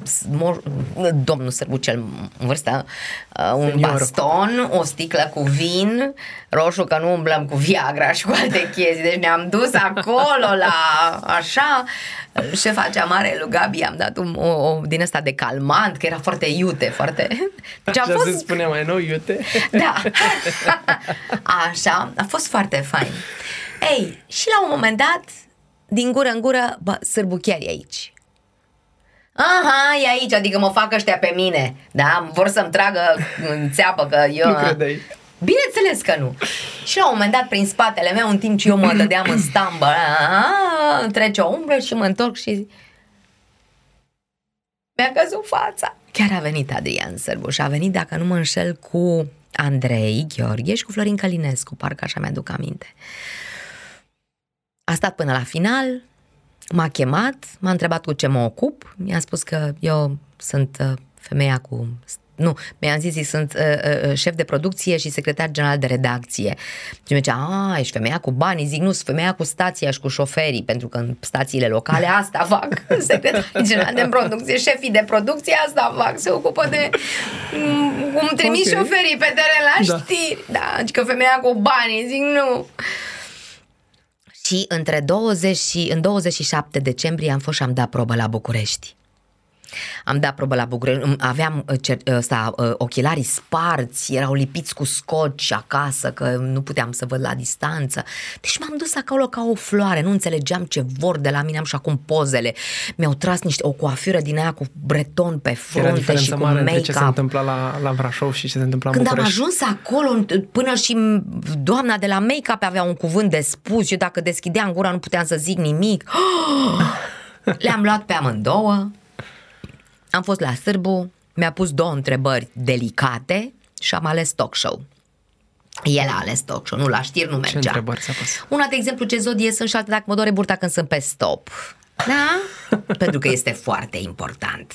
lui domnul Sărbucel în vârstă, un Senior. baston, o sticlă cu vin, roșu că nu umblăm cu Viagra și cu alte chestii, deci ne-am dus acolo la așa, șefa cea mare lui Gabi am dat un, o, o, din asta de calmant, că era foarte iute, foarte... Deci a așa fost... se spune mai nou, iute? Da. Așa, a fost foarte fain. Ei, și la un moment dat din gură în gură, bă, sârbu chiar e aici. Aha, e aici, adică mă fac ăștia pe mine, da? Vor să-mi tragă în țeapă că eu... Nu credeai. Bineînțeles că nu. Și la un moment dat, prin spatele meu, în timp ce eu mă dădeam în stambă, trece o umbră și mă întorc și zic, mi-a căzut fața. Chiar a venit Adrian Sârbu și a venit, dacă nu mă înșel, cu Andrei Gheorghe și cu Florin Călinescu, parcă așa mi-aduc aminte. A stat până la final, m-a chemat, m-a întrebat cu ce mă ocup, mi-a spus că eu sunt uh, femeia cu nu, mi-am zis, sunt uh, uh, șef de producție și secretar general de redacție. Și mi zicea, a, ești femeia cu bani, zic, nu, sunt femeia cu stația și cu șoferii, pentru că în stațiile locale asta fac, secretar general de producție, șefii de producție asta fac, se ocupă de mm, cum trimis okay. șoferii pe teren la da. știri. Da, adică femeia cu bani, zic, nu. Și între 20 și, în 27 decembrie am fost și am dat probă la București. Am dat probă la București, aveam uh, cer, ăsta, uh, ochelarii sparți, erau lipiți cu scoci acasă, că nu puteam să văd la distanță. Deci m-am dus acolo ca o floare, nu înțelegeam ce vor de la mine, am și acum pozele. Mi-au tras niște, o coafură din aia cu breton pe frunte și cu mare make-up. ce se întâmpla la, la Brașov și ce se întâmpla în Când am București. ajuns acolo, până și doamna de la make-up avea un cuvânt de spus, eu dacă deschideam gura nu puteam să zic nimic. Le-am luat pe amândouă, am fost la Sârbu, mi-a pus două întrebări delicate și am ales talk show. El a ales talk show, nu la știri nu Ce mergea. întrebări ți-a pus? Una, de exemplu, ce zodie sunt și alta dacă mă doare burta când sunt pe stop. Da? Pentru că este foarte important.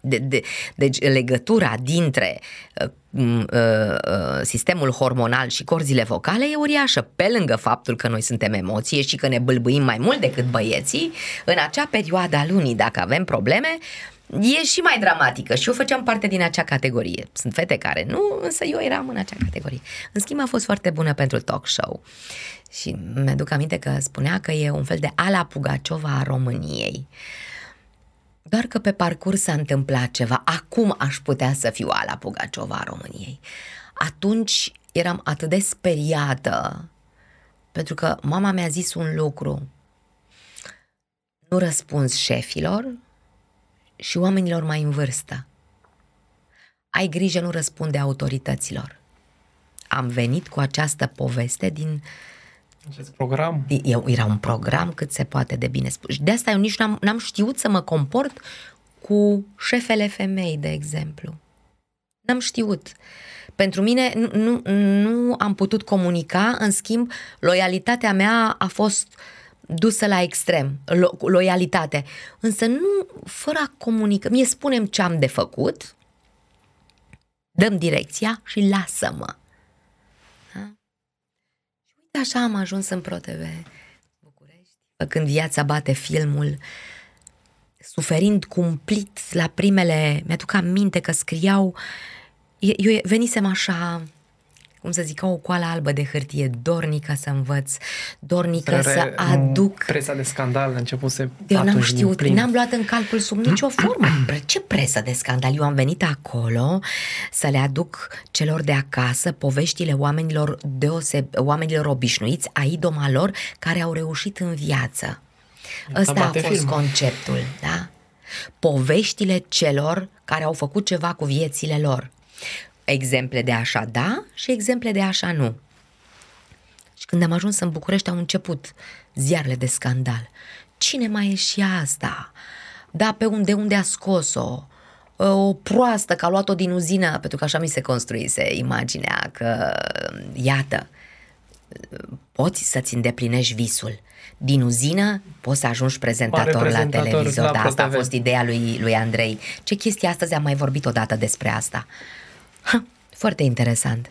De, de, deci legătura dintre uh, uh, uh, sistemul hormonal și corzile vocale e uriașă. Pe lângă faptul că noi suntem emoție și că ne bâlbâim mai mult decât băieții, în acea perioadă a lunii, dacă avem probleme, e și mai dramatică și eu făceam parte din acea categorie. Sunt fete care nu, însă eu eram în acea categorie. În schimb, a fost foarte bună pentru talk show. Și mi-aduc aminte că spunea că e un fel de Ala Pugaciova a României. Doar că pe parcurs s-a întâmplat ceva. Acum aș putea să fiu Ala Pugaciova a României. Atunci eram atât de speriată pentru că mama mi-a zis un lucru. Nu răspunzi șefilor și oamenilor mai în vârstă. Ai grijă, nu răspunde autorităților. Am venit cu această poveste din Acest program? eu, era un program cât se poate de bine spus. Și de asta eu nici n-am, n-am știut să mă comport cu șefele femei, de exemplu. N-am știut. Pentru mine nu, nu, nu am putut comunica, în schimb, loialitatea mea a fost dusă la extrem, lo- loialitate. Însă nu fără a comunica. Mie spunem ce am de făcut, dăm direcția și lasă-mă. Da? Și uite așa am ajuns în ProTV București, când viața bate filmul, suferind cumplit la primele, mi-aduc aminte că scriau, eu venisem așa, cum să zic, ca o coală albă de hârtie, dornică să învăț, dornică să aduc... Presa de scandal a început să Eu n-am știut, n-am luat în calcul sub nicio formă. Ce presă de scandal? Eu am venit acolo să le aduc celor de acasă poveștile oamenilor, deoseb, oamenilor obișnuiți, a idoma lor, care au reușit în viață. Ăsta a fost film. conceptul, da? Poveștile celor care au făcut ceva cu viețile lor. Exemple de așa da și exemple de așa nu. Și când am ajuns în București au început ziarele de scandal. Cine mai e și asta? Da, pe unde, unde a scos-o? O proastă că a luat-o din uzină, pentru că așa mi se construise imaginea, că, iată, poți să-ți îndeplinești visul. Din uzină poți să ajungi prezentator, prezentator la televizor. La da, asta a fost ideea lui, lui Andrei. Ce chestie astăzi am mai vorbit odată despre asta. Ha, foarte interesant.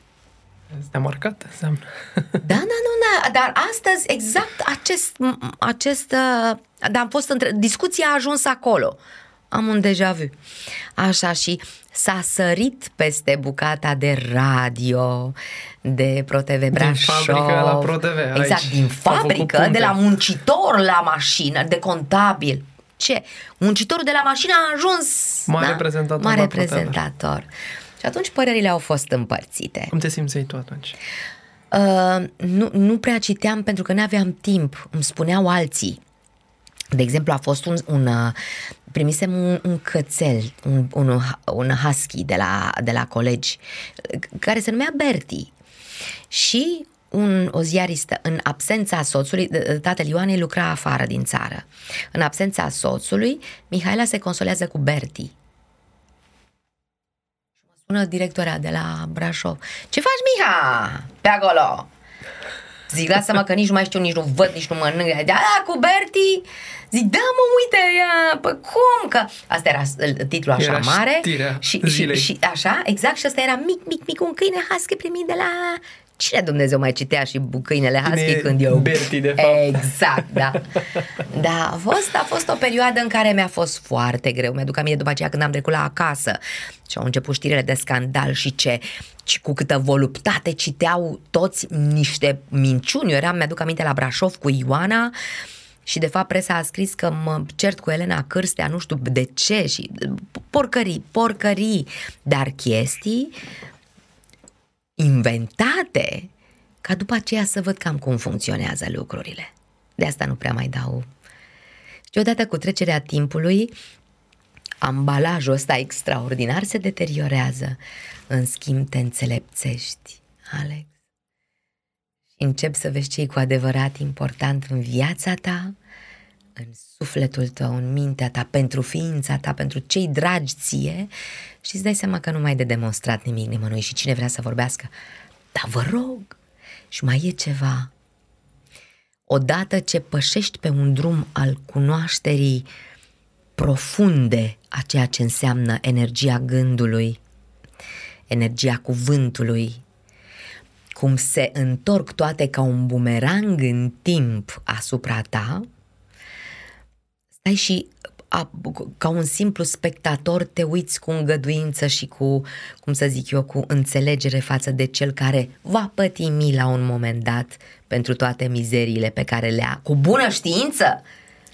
Te-a marcat, înseamnă. Da, da, nu, da, dar astăzi exact acest, acest da, am fost între, discuția a ajuns acolo. Am un deja vu. Așa și s-a sărit peste bucata de radio de ProTV Brașov. Din fabrică la ProTV. Exact, aici. din fabrică, de la muncitor la mașină, de contabil. Ce? Muncitorul de la mașină a ajuns mare da? prezentator. Mare prezentator. Și atunci părerile au fost împărțite. Cum te simțeai tu atunci? Uh, nu, nu prea citeam pentru că nu aveam timp. Îmi spuneau alții. De exemplu, a fost un, un primisem un, un cățel, un, un, un husky de la, de la colegi, care se numea Bertie. Și un, o ziaristă, în absența soțului, tatăl Ioanei lucra afară din țară. În absența soțului, Mihaela se consolează cu Bertie. Sună directoarea de la Brașov. Ce faci, Miha? Pe acolo! Zic, lasă-mă că nici nu mai știu, nici nu văd, nici nu mănânc. Da, da, cu Bertie. Zic, da, mă, uite, ea, pă, cum? Că asta era titlul așa era mare. Și, și, și, și, așa, exact, și asta era mic, mic, mic, un câine husky primit de la Cine Dumnezeu mai citea și câinele husky Cine când eu... Bertie, de fapt. Exact, da. Da, a fost, a fost o perioadă în care mi-a fost foarte greu. Mi-aduc aminte după aceea când am trecut la acasă și au început știrile de scandal și ce și cu câtă voluptate citeau toți niște minciuni. Eu eram, mi-aduc aminte, la Brașov cu Ioana și de fapt presa a scris că mă cert cu Elena Cârstea, nu știu de ce și porcării, porcării, dar chestii inventate ca după aceea să văd cam cum funcționează lucrurile. De asta nu prea mai dau. Și odată cu trecerea timpului, ambalajul ăsta extraordinar se deteriorează. În schimb, te înțelepțești, Alex. Și începi să vezi ce e cu adevărat important în viața ta, în sufletul tău, în mintea ta, pentru ființa ta, pentru cei dragi ție și îți dai seama că nu mai e de demonstrat nimic nimănui și cine vrea să vorbească. Dar vă rog, și mai e ceva. Odată ce pășești pe un drum al cunoașterii profunde a ceea ce înseamnă energia gândului, energia cuvântului, cum se întorc toate ca un bumerang în timp asupra ta, stai și a, ca un simplu spectator te uiți cu îngăduință și cu, cum să zic eu, cu înțelegere față de cel care va pătimi la un moment dat pentru toate mizeriile pe care le-a, cu bună știință,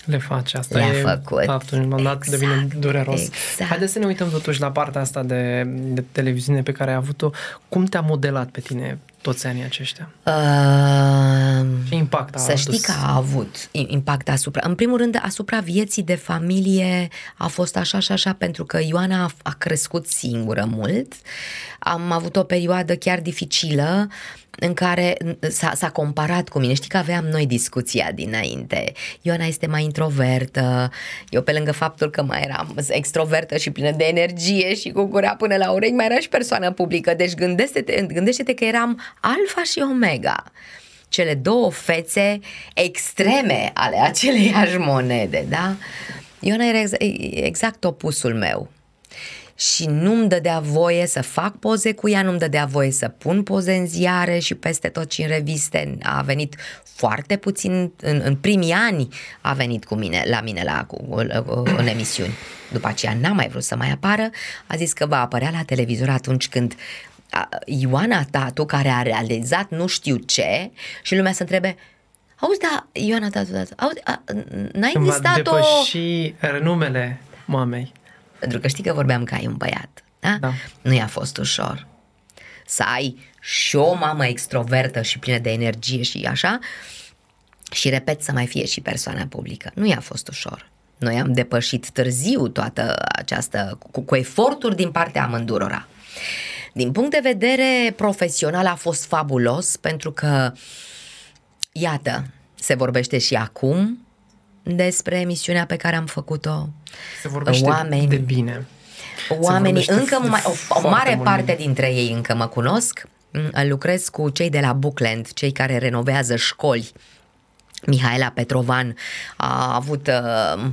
le face. Asta Le-a e făcut. faptul, un dat Exact, devine dureros. exact. Haideți să ne uităm totuși la partea asta de, de televiziune pe care ai avut-o. Cum te-a modelat pe tine toți anii aceștia? Uh, Ce impact a să știi adus? că a avut impact asupra, în primul rând asupra vieții de familie a fost așa și așa pentru că Ioana a, a crescut singură mult. Am avut o perioadă chiar dificilă în care s-a, s-a comparat cu mine. Știi că aveam noi discuția dinainte. Ioana este mai introvertă, eu pe lângă faptul că mai eram extrovertă și plină de energie și cu gura până la urechi, mai era și persoană publică. Deci gândește-te, gândește-te că eram alfa și omega cele două fețe extreme ale aceleiași monede, da? Ioana era ex- exact opusul meu și nu-mi dădea voie să fac poze cu ea, nu-mi dădea voie să pun poze în ziare și peste tot și în reviste. A venit foarte puțin, în, în primii ani a venit cu mine, la mine la, cu, în emisiuni. După aceea n-a mai vrut să mai apară, a zis că va apărea la televizor atunci când a, Ioana Tatu, care a realizat nu știu ce și lumea să întrebe Auzi, da, Ioana Tatu, Tatu auzi, a, n-a Când va existat o... depăși renumele mamei. Pentru că știi că vorbeam că ai un băiat. Da? Da. Nu i-a fost ușor. Să ai și o mamă extrovertă și plină de energie și așa și repet să mai fie și persoana publică. Nu i-a fost ușor. Noi am depășit târziu toată această, cu, cu eforturi din partea amândurora. Din punct de vedere profesional a fost fabulos pentru că, iată, se vorbește și acum despre emisiunea pe care am făcut-o. Se vorbește Oameni. de bine. Oamenii vorbește încă, de mai, o, o foarte mare mult parte bine. dintre ei încă mă cunosc. Mm, Lucrez cu cei de la Bookland, cei care renovează școli. Mihaela Petrovan a avut uh,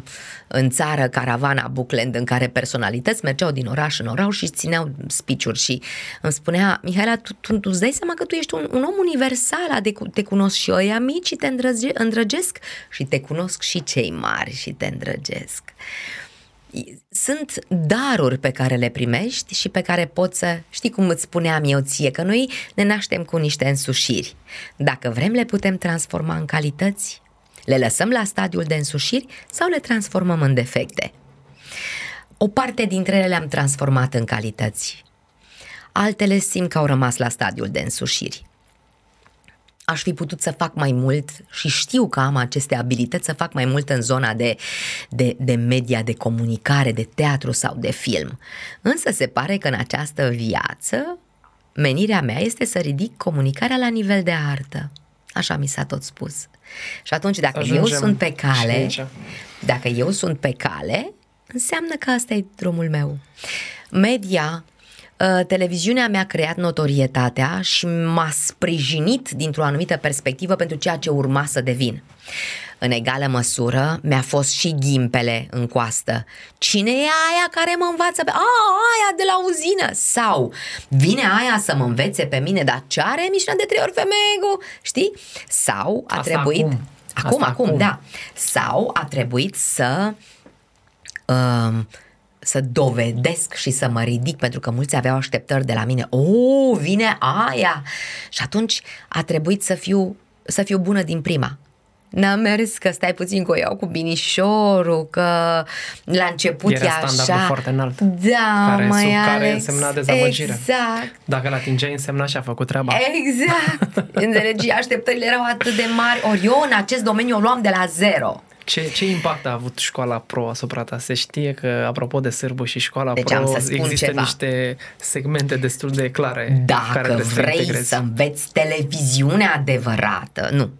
în țară caravana Bookland în care personalități mergeau din oraș în oraș și țineau speech și îmi spunea Mihaela, tu, tu, tu îți dai seama că tu ești un, un om universal, adică te cunosc și ăia mici și te îndrăge, îndrăgesc și te cunosc și cei mari și te îndrăgesc sunt daruri pe care le primești și pe care poți să, știi cum îți spuneam eu ție, că noi ne naștem cu niște însușiri. Dacă vrem, le putem transforma în calități, le lăsăm la stadiul de însușiri sau le transformăm în defecte. O parte dintre ele le-am transformat în calități. Altele simt că au rămas la stadiul de însușiri aș fi putut să fac mai mult și știu că am aceste abilități să fac mai mult în zona de, de, de media, de comunicare, de teatru sau de film. Însă se pare că în această viață menirea mea este să ridic comunicarea la nivel de artă. Așa mi s-a tot spus. Și atunci dacă eu Ajungem sunt pe și cale, aici. dacă eu sunt pe cale, înseamnă că asta e drumul meu. Media uh, televiziunea mi-a creat notorietatea și m-a sprijinit dintr-o anumită perspectivă pentru ceea ce urma să devin. În egală măsură mi-a fost și ghimpele în coastă. Cine e aia care mă învață pe... A, aia de la uzină! Sau vine aia să mă învețe pe mine, dar ce are emisiunea de trei ori femeie? Știi? Sau a Asta trebuit... acum. Acum, Asta acum, acum. da. Sau a trebuit să um, să dovedesc și să mă ridic pentru că mulți aveau așteptări de la mine. O, vine aia! Și atunci a trebuit să fiu, să fiu bună din prima. N-a mers că stai puțin că o iau cu binișorul, că la început Era e standardul așa. foarte înalt, Da, care- mai sub care Alex, însemna dezamăgire. Exact. Dacă l-atingeai, însemna și a făcut treaba. Exact. Înțelegi? Așteptările erau atât de mari. Ori eu în acest domeniu o luam de la zero. Ce, ce impact a avut școala pro asupra ta? Se știe că, apropo de sârbu și școala Deci pro, am să spun există ceva. niște segmente destul de clare care Dacă trebuie să vrei integrezi. să înveți televiziune adevărată, nu,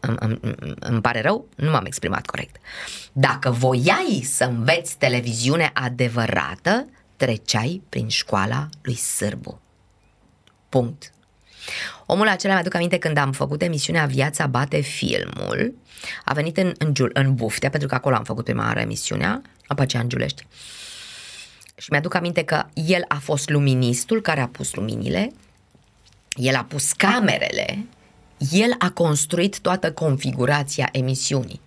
îmi, îmi, îmi pare rău, nu m-am exprimat corect. Dacă voiai să înveți televiziune adevărată, treceai prin școala lui Sârbu. Punct. Omul acela mi-aduc aminte când am făcut emisiunea Viața bate filmul, a venit în, în, Giul, în Buftea, pentru că acolo am făcut prima oară emisiunea, apă aceea în Giulești. Și mi-aduc aminte că el a fost luministul care a pus luminile, el a pus camerele, el a construit toată configurația emisiunii.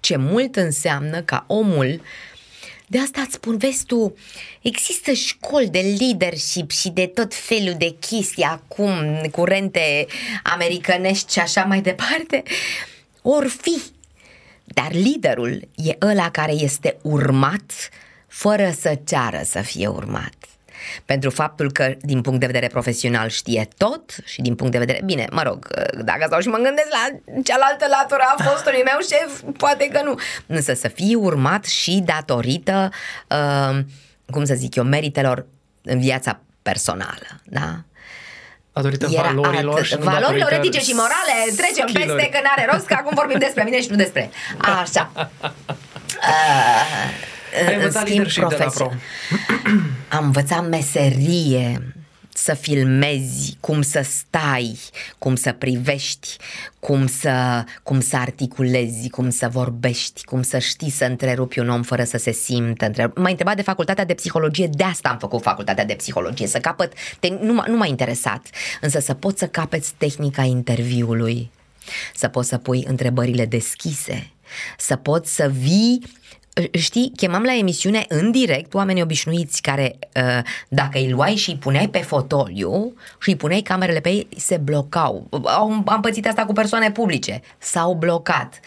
Ce mult înseamnă ca omul de asta îți spun, vezi tu, există școli de leadership și de tot felul de chestii acum, curente americanești și așa mai departe. Or fi. Dar liderul e ăla care este urmat fără să ceară să fie urmat. Pentru faptul că, din punct de vedere profesional, știe tot și din punct de vedere... Bine, mă rog, dacă stau și mă gândesc la cealaltă latură a fostului meu șef, poate că nu. Însă să fii urmat și datorită, uh, cum să zic eu, meritelor în viața personală, da? Datorită valorilor atât- și nu Valorilor datorită etice și morale Trecem skill-uri. peste că n-are rost Că acum vorbim despre mine și nu despre Așa uh, Ai în învățat schimb, leadership de la profesio- pro. Am învățat meserie să filmezi, cum să stai, cum să privești, cum să, cum să articulezi, cum să vorbești, cum să știi să întrerupi un om fără să se simtă. Întrerup. M-a întrebat de facultatea de psihologie, de asta am făcut facultatea de psihologie, să capăt, te, nu, m-a- nu m-a interesat, însă să poți să capeți tehnica interviului, să poți să pui întrebările deschise, să poți să vii Știi, chemam la emisiune în direct oameni obișnuiți care, uh, dacă îi luai și îi puneai pe fotoliu și îi puneai camerele pe ei, se blocau. Am, am pățit asta cu persoane publice. S-au blocat.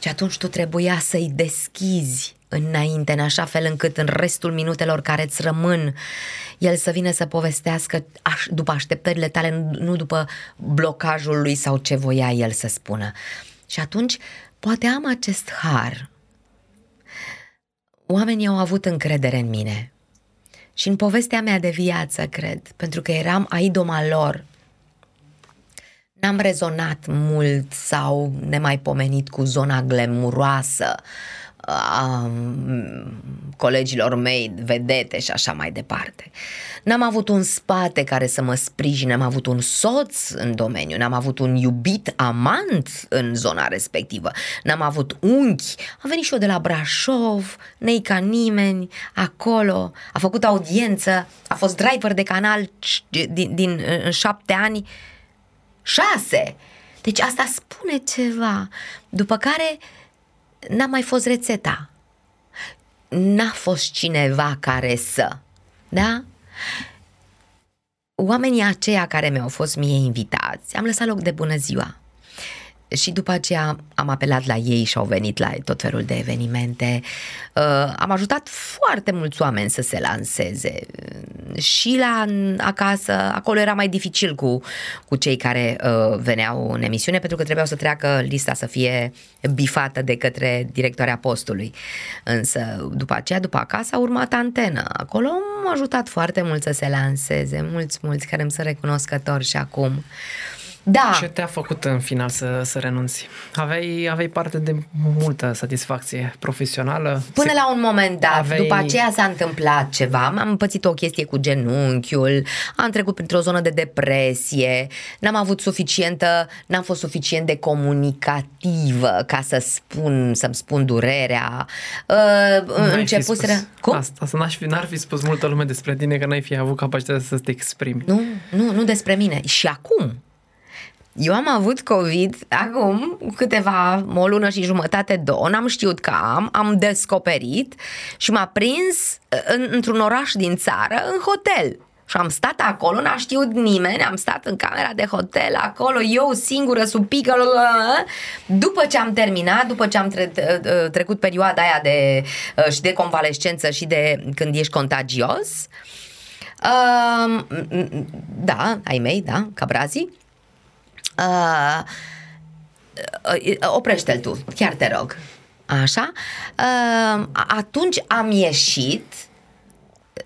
Și atunci tu trebuia să-i deschizi înainte, în așa fel încât în restul minutelor care îți rămân, el să vină să povestească aș, după așteptările tale, nu, nu după blocajul lui sau ce voia el să spună. Și atunci, poate am acest har oamenii au avut încredere în mine. Și în povestea mea de viață, cred, pentru că eram aidoma lor. N-am rezonat mult sau nemaipomenit cu zona glemuroasă a colegilor mei, vedete și așa mai departe. N-am avut un spate care să mă sprijine, am avut un soț în domeniu, n-am avut un iubit amant în zona respectivă, n-am avut unchi, am venit și eu de la Brașov, nei ca nimeni, acolo, a făcut audiență, a fost driver de canal din, din în șapte ani, șase. Deci asta spune ceva. După care n-a mai fost rețeta. N-a fost cineva care să, da? Oamenii aceia care mi-au fost mie invitați, am lăsat loc de bună ziua. Și după aceea am apelat la ei și au venit la tot felul de evenimente. Uh, am ajutat foarte mulți oameni să se lanseze. Și la acasă, acolo era mai dificil cu, cu cei care uh, veneau în emisiune pentru că trebuiau să treacă lista să fie bifată de către directoarea postului. Însă după aceea, după acasă, a urmat antenă. Acolo am ajutat foarte mult să se lanseze, mulți, mulți care îmi sunt recunoscători și acum. Da. Ce te-a făcut în final să, să renunți? Aveai, aveai parte de multă satisfacție profesională? Până Se- la un moment dat, aveai- după aceea s-a întâmplat ceva, am împățit o chestie cu genunchiul, am trecut printr-o zonă de depresie, n-am avut suficientă, n-am fost suficient de comunicativă ca să spun, să-mi spun durerea. Uh, N-ai fi începuseră... spus Cum? Asta, să n-aș fi, n-ar fi spus multă lume despre tine că n-ai fi avut capacitatea să te exprimi. Nu, nu, nu despre mine. Și acum, eu am avut COVID acum câteva, o lună și jumătate, două, n-am știut că am, am descoperit și m-a prins în, într-un oraș din țară, în hotel. Și am stat acolo, n-a știut nimeni, am stat în camera de hotel acolo, eu singură, sub pică, după ce am terminat, după ce am tre- trecut perioada aia de, și de convalescență și de când ești contagios, Uh, da, ai mei, da, ca brazii. Uh, uh, oprește-l tu, chiar te rog. Așa? Uh, atunci am ieșit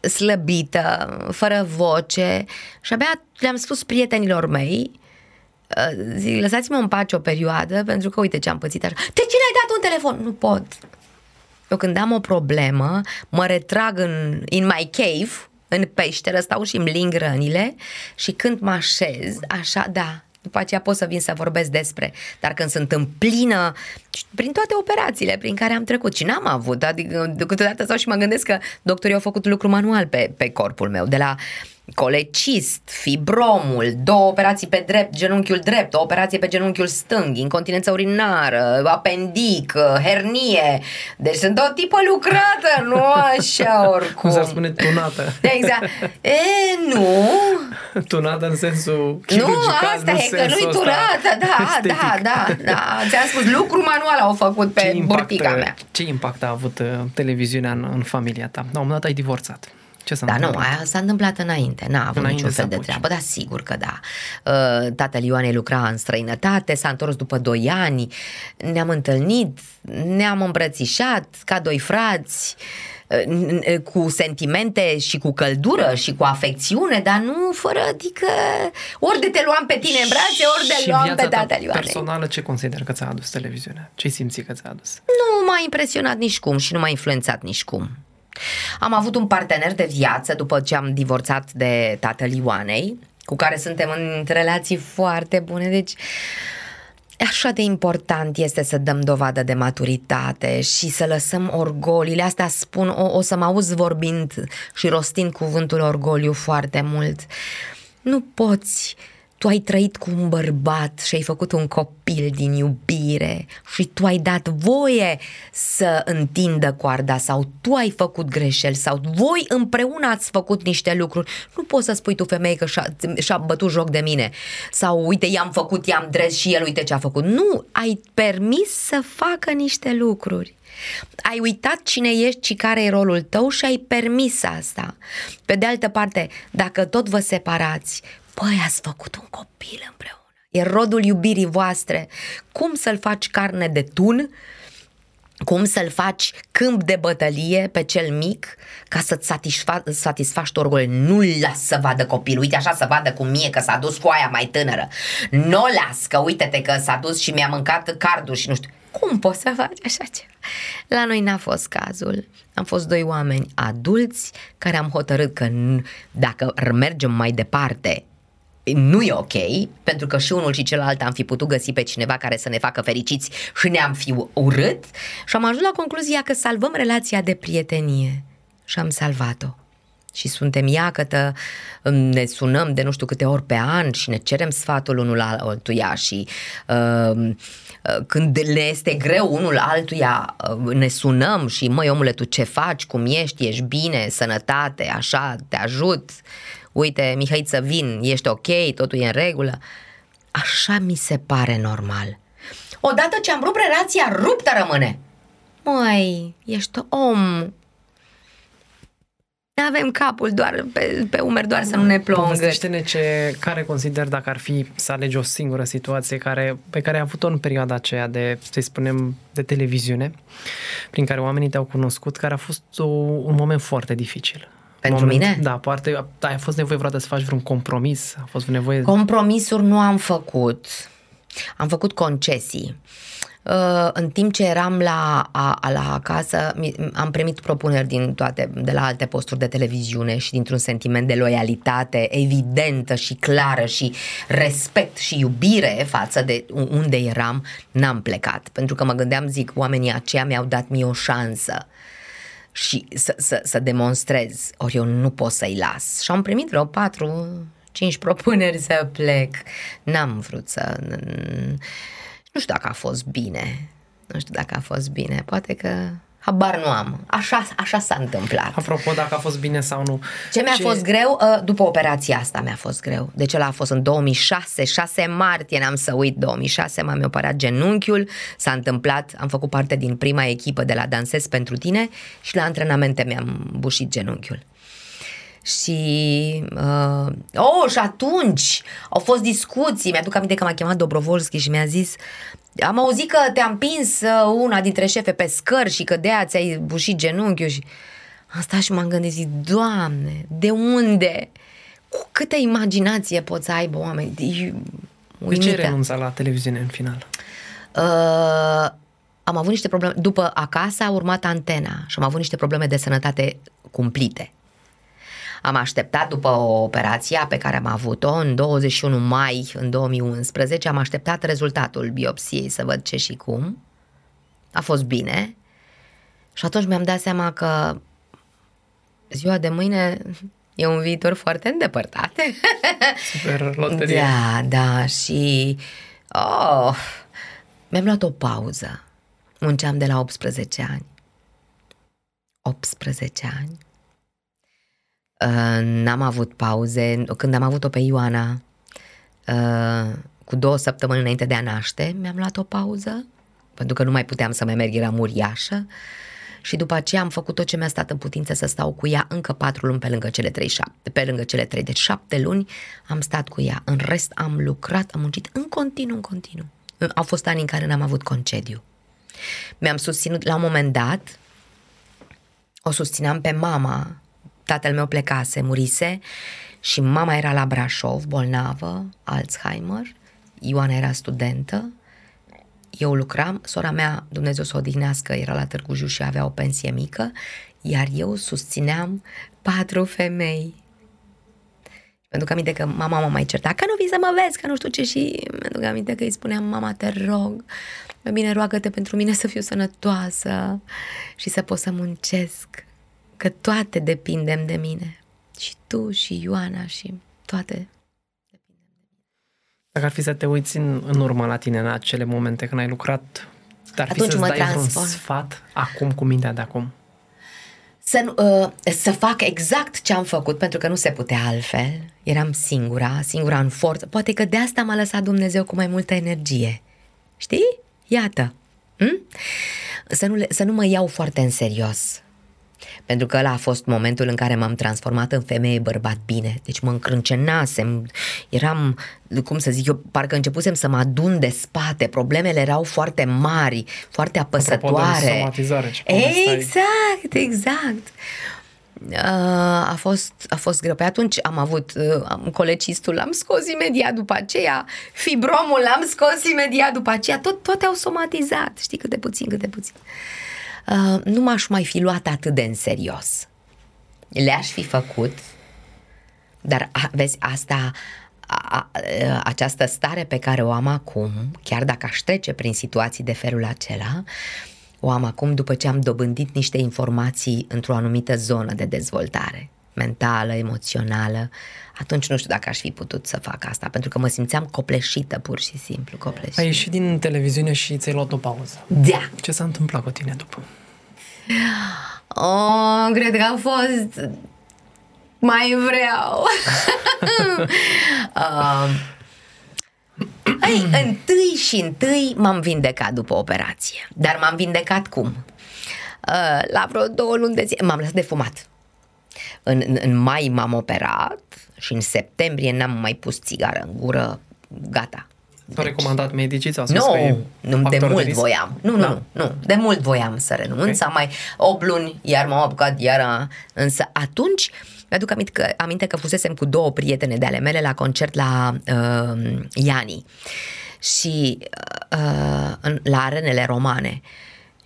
slăbită, fără voce și abia le-am spus prietenilor mei uh, zic, lăsați-mă în pace o perioadă pentru că uite ce am pățit așa. De ce n-ai dat un telefon? Nu pot. Eu când am o problemă, mă retrag în in my cave, în peșteră, stau și îmi ling rănile și când mă așez, așa, da, după aceea pot să vin să vorbesc despre. Dar când sunt în plină, prin toate operațiile prin care am trecut și n-am avut, adică câteodată stau și mă gândesc că doctorii au făcut lucru manual pe, pe corpul meu, de la colecist, fibromul, două operații pe drept, genunchiul drept, o operație pe genunchiul stâng, incontinență urinară, apendic, hernie. Deci sunt tot tipă lucrată, nu așa oricum. Cum s-ar spune tunată. Exact. E, nu. tunată în sensul Nu, chirurgical, asta nu e că sensul nu-i ăsta turată, da, estetic. da, da, da. Ți-am spus, lucru manual au făcut pe Ce impact, burtica mea. ce impact a avut uh, televiziunea în, în familia ta? La un moment dat ai divorțat. Ce s-a Da, nu, întâmplat? aia s-a întâmplat înainte, n-a avut Înainte niciun să fel de apuci. treabă, dar sigur că da. Uh, Tatăl Ioanei lucra în străinătate, s-a întors după 2 ani, ne-am întâlnit, ne-am îmbrățișat ca doi frați, uh, n- n- cu sentimente și cu căldură și cu afecțiune, dar nu fără, adică ori de te luam pe tine în brațe, ori de Și luam viața pe ta tatăl Ioanei. personală, ce consider că ți-a adus televiziunea? Ce simți că ți-a adus? Nu m-a impresionat nici cum și nu m-a influențat nici cum. Am avut un partener de viață după ce am divorțat de tatăl Ioanei, cu care suntem în relații foarte bune, deci așa de important este să dăm dovadă de maturitate și să lăsăm orgolile. Astea spun, o, o să mă auzi vorbind și rostind cuvântul orgoliu foarte mult. Nu poți tu ai trăit cu un bărbat și ai făcut un copil din iubire și tu ai dat voie să întindă coarda sau tu ai făcut greșeli sau voi împreună ați făcut niște lucruri. Nu poți să spui tu femeie că și-a, și-a bătut joc de mine sau uite i-am făcut, i-am dres și el uite ce a făcut. Nu, ai permis să facă niște lucruri. Ai uitat cine ești și care e rolul tău și ai permis asta. Pe de altă parte, dacă tot vă separați, Păi, ați făcut un copil împreună. E rodul iubirii voastre. Cum să-l faci carne de tun? Cum să-l faci câmp de bătălie pe cel mic ca să-ți satisfa- satisfaci tu orgoliu? Nu-l las să vadă copilul, uite așa să vadă cum mie că s-a dus cu aia mai tânără. Nu o las că uite-te că s-a dus și mi-a mâncat cardul și nu știu. Cum poți să faci așa ceva? La noi n-a fost cazul. Am fost doi oameni adulți care am hotărât că n- dacă mergem mai departe nu e ok, pentru că și unul și celălalt am fi putut găsi pe cineva care să ne facă fericiți și ne-am fi urât. Și am ajuns la concluzia că salvăm relația de prietenie. Și am salvat-o. Și suntem iacătă, ne sunăm de nu știu câte ori pe an și ne cerem sfatul unul altuia și uh, când ne este greu unul altuia uh, ne sunăm și măi omule tu ce faci, cum ești, ești bine, sănătate, așa, te ajut uite, Mihaiță, vin, ești ok, totul e în regulă. Așa mi se pare normal. Odată ce am rupt relația, ruptă rămâne. Măi, ești om. Avem capul doar pe, pe umeri, doar să nu ne plongă. Povestește-ne ce, care consider dacă ar fi să alegi o singură situație care, pe care ai avut-o în perioada aceea de, să spunem, de televiziune, prin care oamenii te-au cunoscut, care a fost o, un moment foarte dificil. Pentru moment, mine? Da, poate da, a fost nevoie vreodată să faci vreun compromis? A fost nevoie... Compromisuri nu am făcut. Am făcut concesii. Uh, În timp ce eram la, a, la acasă, mi- am primit propuneri din toate, de la alte posturi de televiziune și dintr-un sentiment de loialitate evidentă și clară și respect și iubire față de unde eram, n-am plecat. Pentru că mă gândeam, zic, oamenii aceia mi-au dat mie o șansă și să, să, să demonstrez, ori eu nu pot să-i las. Și am primit vreo patru, cinci propuneri să plec. N-am vrut să... Nu știu dacă a fost bine. Nu știu dacă a fost bine. Poate că... Habar nu am. Așa, așa s-a întâmplat. Apropo, dacă a fost bine sau nu. Ce mi-a fost greu? Uh, După operația asta mi-a fost greu. Deci ăla a fost în 2006, 6 martie, n-am să uit, 2006 m-am operat genunchiul, s-a întâmplat, am făcut parte din prima echipă de la Dansez pentru tine și la antrenamente mi-am bușit genunchiul. Și, uh, oh, și atunci au fost discuții, mi-aduc aminte că m-a chemat Dobrovolski și mi-a zis am auzit că te-a împins uh, una dintre șefe pe scări și că de aia ți-ai bușit genunchiul și am stat și m-am gândit, zic, Doamne, de unde? Cu câtă imaginație pot să aibă oameni? E De ce uimită. ai renunțat la televiziune în final? Uh, am avut niște probleme. După acasă a urmat antena și am avut niște probleme de sănătate cumplite. Am așteptat după o operație pe care am avut-o în 21 mai în 2011, am așteptat rezultatul biopsiei să văd ce și cum. A fost bine. Și atunci mi-am dat seama că ziua de mâine e un viitor foarte îndepărtat. Super loterie. Da, da, și oh, mi-am luat o pauză. Munceam de la 18 ani. 18 ani. Uh, n-am avut pauze. Când am avut-o pe Ioana, uh, cu două săptămâni înainte de a naște, mi-am luat o pauză, pentru că nu mai puteam să mai merg, eram uriașă. Și după aceea am făcut tot ce mi-a stat în putință să stau cu ea încă patru luni pe lângă cele trei șapte, pe lângă cele trei. Deci șapte luni am stat cu ea. În rest am lucrat, am muncit în continuu, în continuu. Au fost ani în care n-am avut concediu. Mi-am susținut, la un moment dat, o susțineam pe mama, tatăl meu plecase, murise și mama era la Brașov, bolnavă, Alzheimer, Ioana era studentă, eu lucram, sora mea, Dumnezeu să o odihnească, era la Târgu Jiu și avea o pensie mică, iar eu susțineam patru femei. Pentru că aminte că mama mă mai certa, că nu vii să mă vezi, că nu știu ce și mi-aduc aminte că îi spuneam, mama, te rog, mai bine roagă-te pentru mine să fiu sănătoasă și să pot să muncesc, că toate depindem de mine. Și tu și Ioana și toate. Dacă ar fi să te uiți în, în urmă la tine în acele momente când ai lucrat, dar fi Atunci să-ți mă dai vreun transform. sfat acum cu mintea de acum. Să, nu- uh, să fac exact ce am făcut, pentru că nu se putea altfel. Eram singura, singura în forță. Poate că de asta m-a lăsat Dumnezeu cu mai multă energie. Știi? Iată. Hm? Să, nu le, să nu mă iau foarte în serios. Pentru că ăla a fost momentul în care m-am transformat în femeie bărbat bine. Deci mă încrâncenasem, eram, cum să zic eu, parcă începusem să mă adun de spate. Problemele erau foarte mari, foarte apăsătoare. de somatizare, ce povesteai. Exact, exact. Uh, a fost, a fost greu. Pe atunci am avut uh, am colecistul, l-am scos imediat după aceea, fibromul l-am scos imediat după aceea, tot, toate au somatizat, știi, cât de puțin, cât de puțin. Uh, nu m-aș mai fi luat atât de în serios. Le-aș fi făcut, dar a, vezi, asta, a, a, a, această stare pe care o am acum, chiar dacă aș trece prin situații de felul acela, o am acum după ce am dobândit niște informații într-o anumită zonă de dezvoltare mentală, emoțională, atunci nu știu dacă aș fi putut să fac asta, pentru că mă simțeam copleșită, pur și simplu, copleșită. Ai ieșit din televiziune și ți-ai luat o pauză. Da. Ce s-a întâmplat cu tine după? Oh, cred că a fost... Mai vreau. uh, ei, întâi și întâi m-am vindecat după operație. Dar m-am vindecat cum? Uh, la vreo două luni de zi m-am lăsat de fumat. În, în, în mai m-am operat și în septembrie n-am mai pus țigară în gură. Gata. S-au recomandat medicii? Ți-au spus Nu, că e nu, de factor mult risc? voiam. Nu, nu, Da. nu, nu, de mult voiam să renunț, Ok. am mai 8 luni, iar m-am apucat iar, însă atunci Mi-aduc aminte că, aminte că fusesem cu două prietene de ale mele la concert la uh, Iani și uh, în, la arenele romane.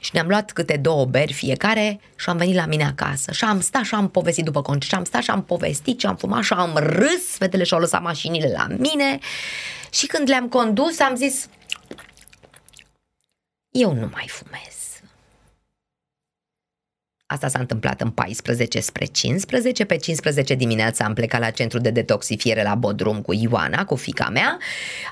Și ne-am luat câte două beri fiecare și am venit la mine acasă. Și am stat și am povestit după concert. Și am stat și am povestit și am fumat și am râs. Fetele și-au lăsat mașinile la mine. Și când le-am condus am zis eu nu mai fumez. Asta s-a întâmplat în 14 spre 15. Pe 15 dimineața am plecat la centru de detoxifiere la Bodrum cu Ioana, cu fica mea.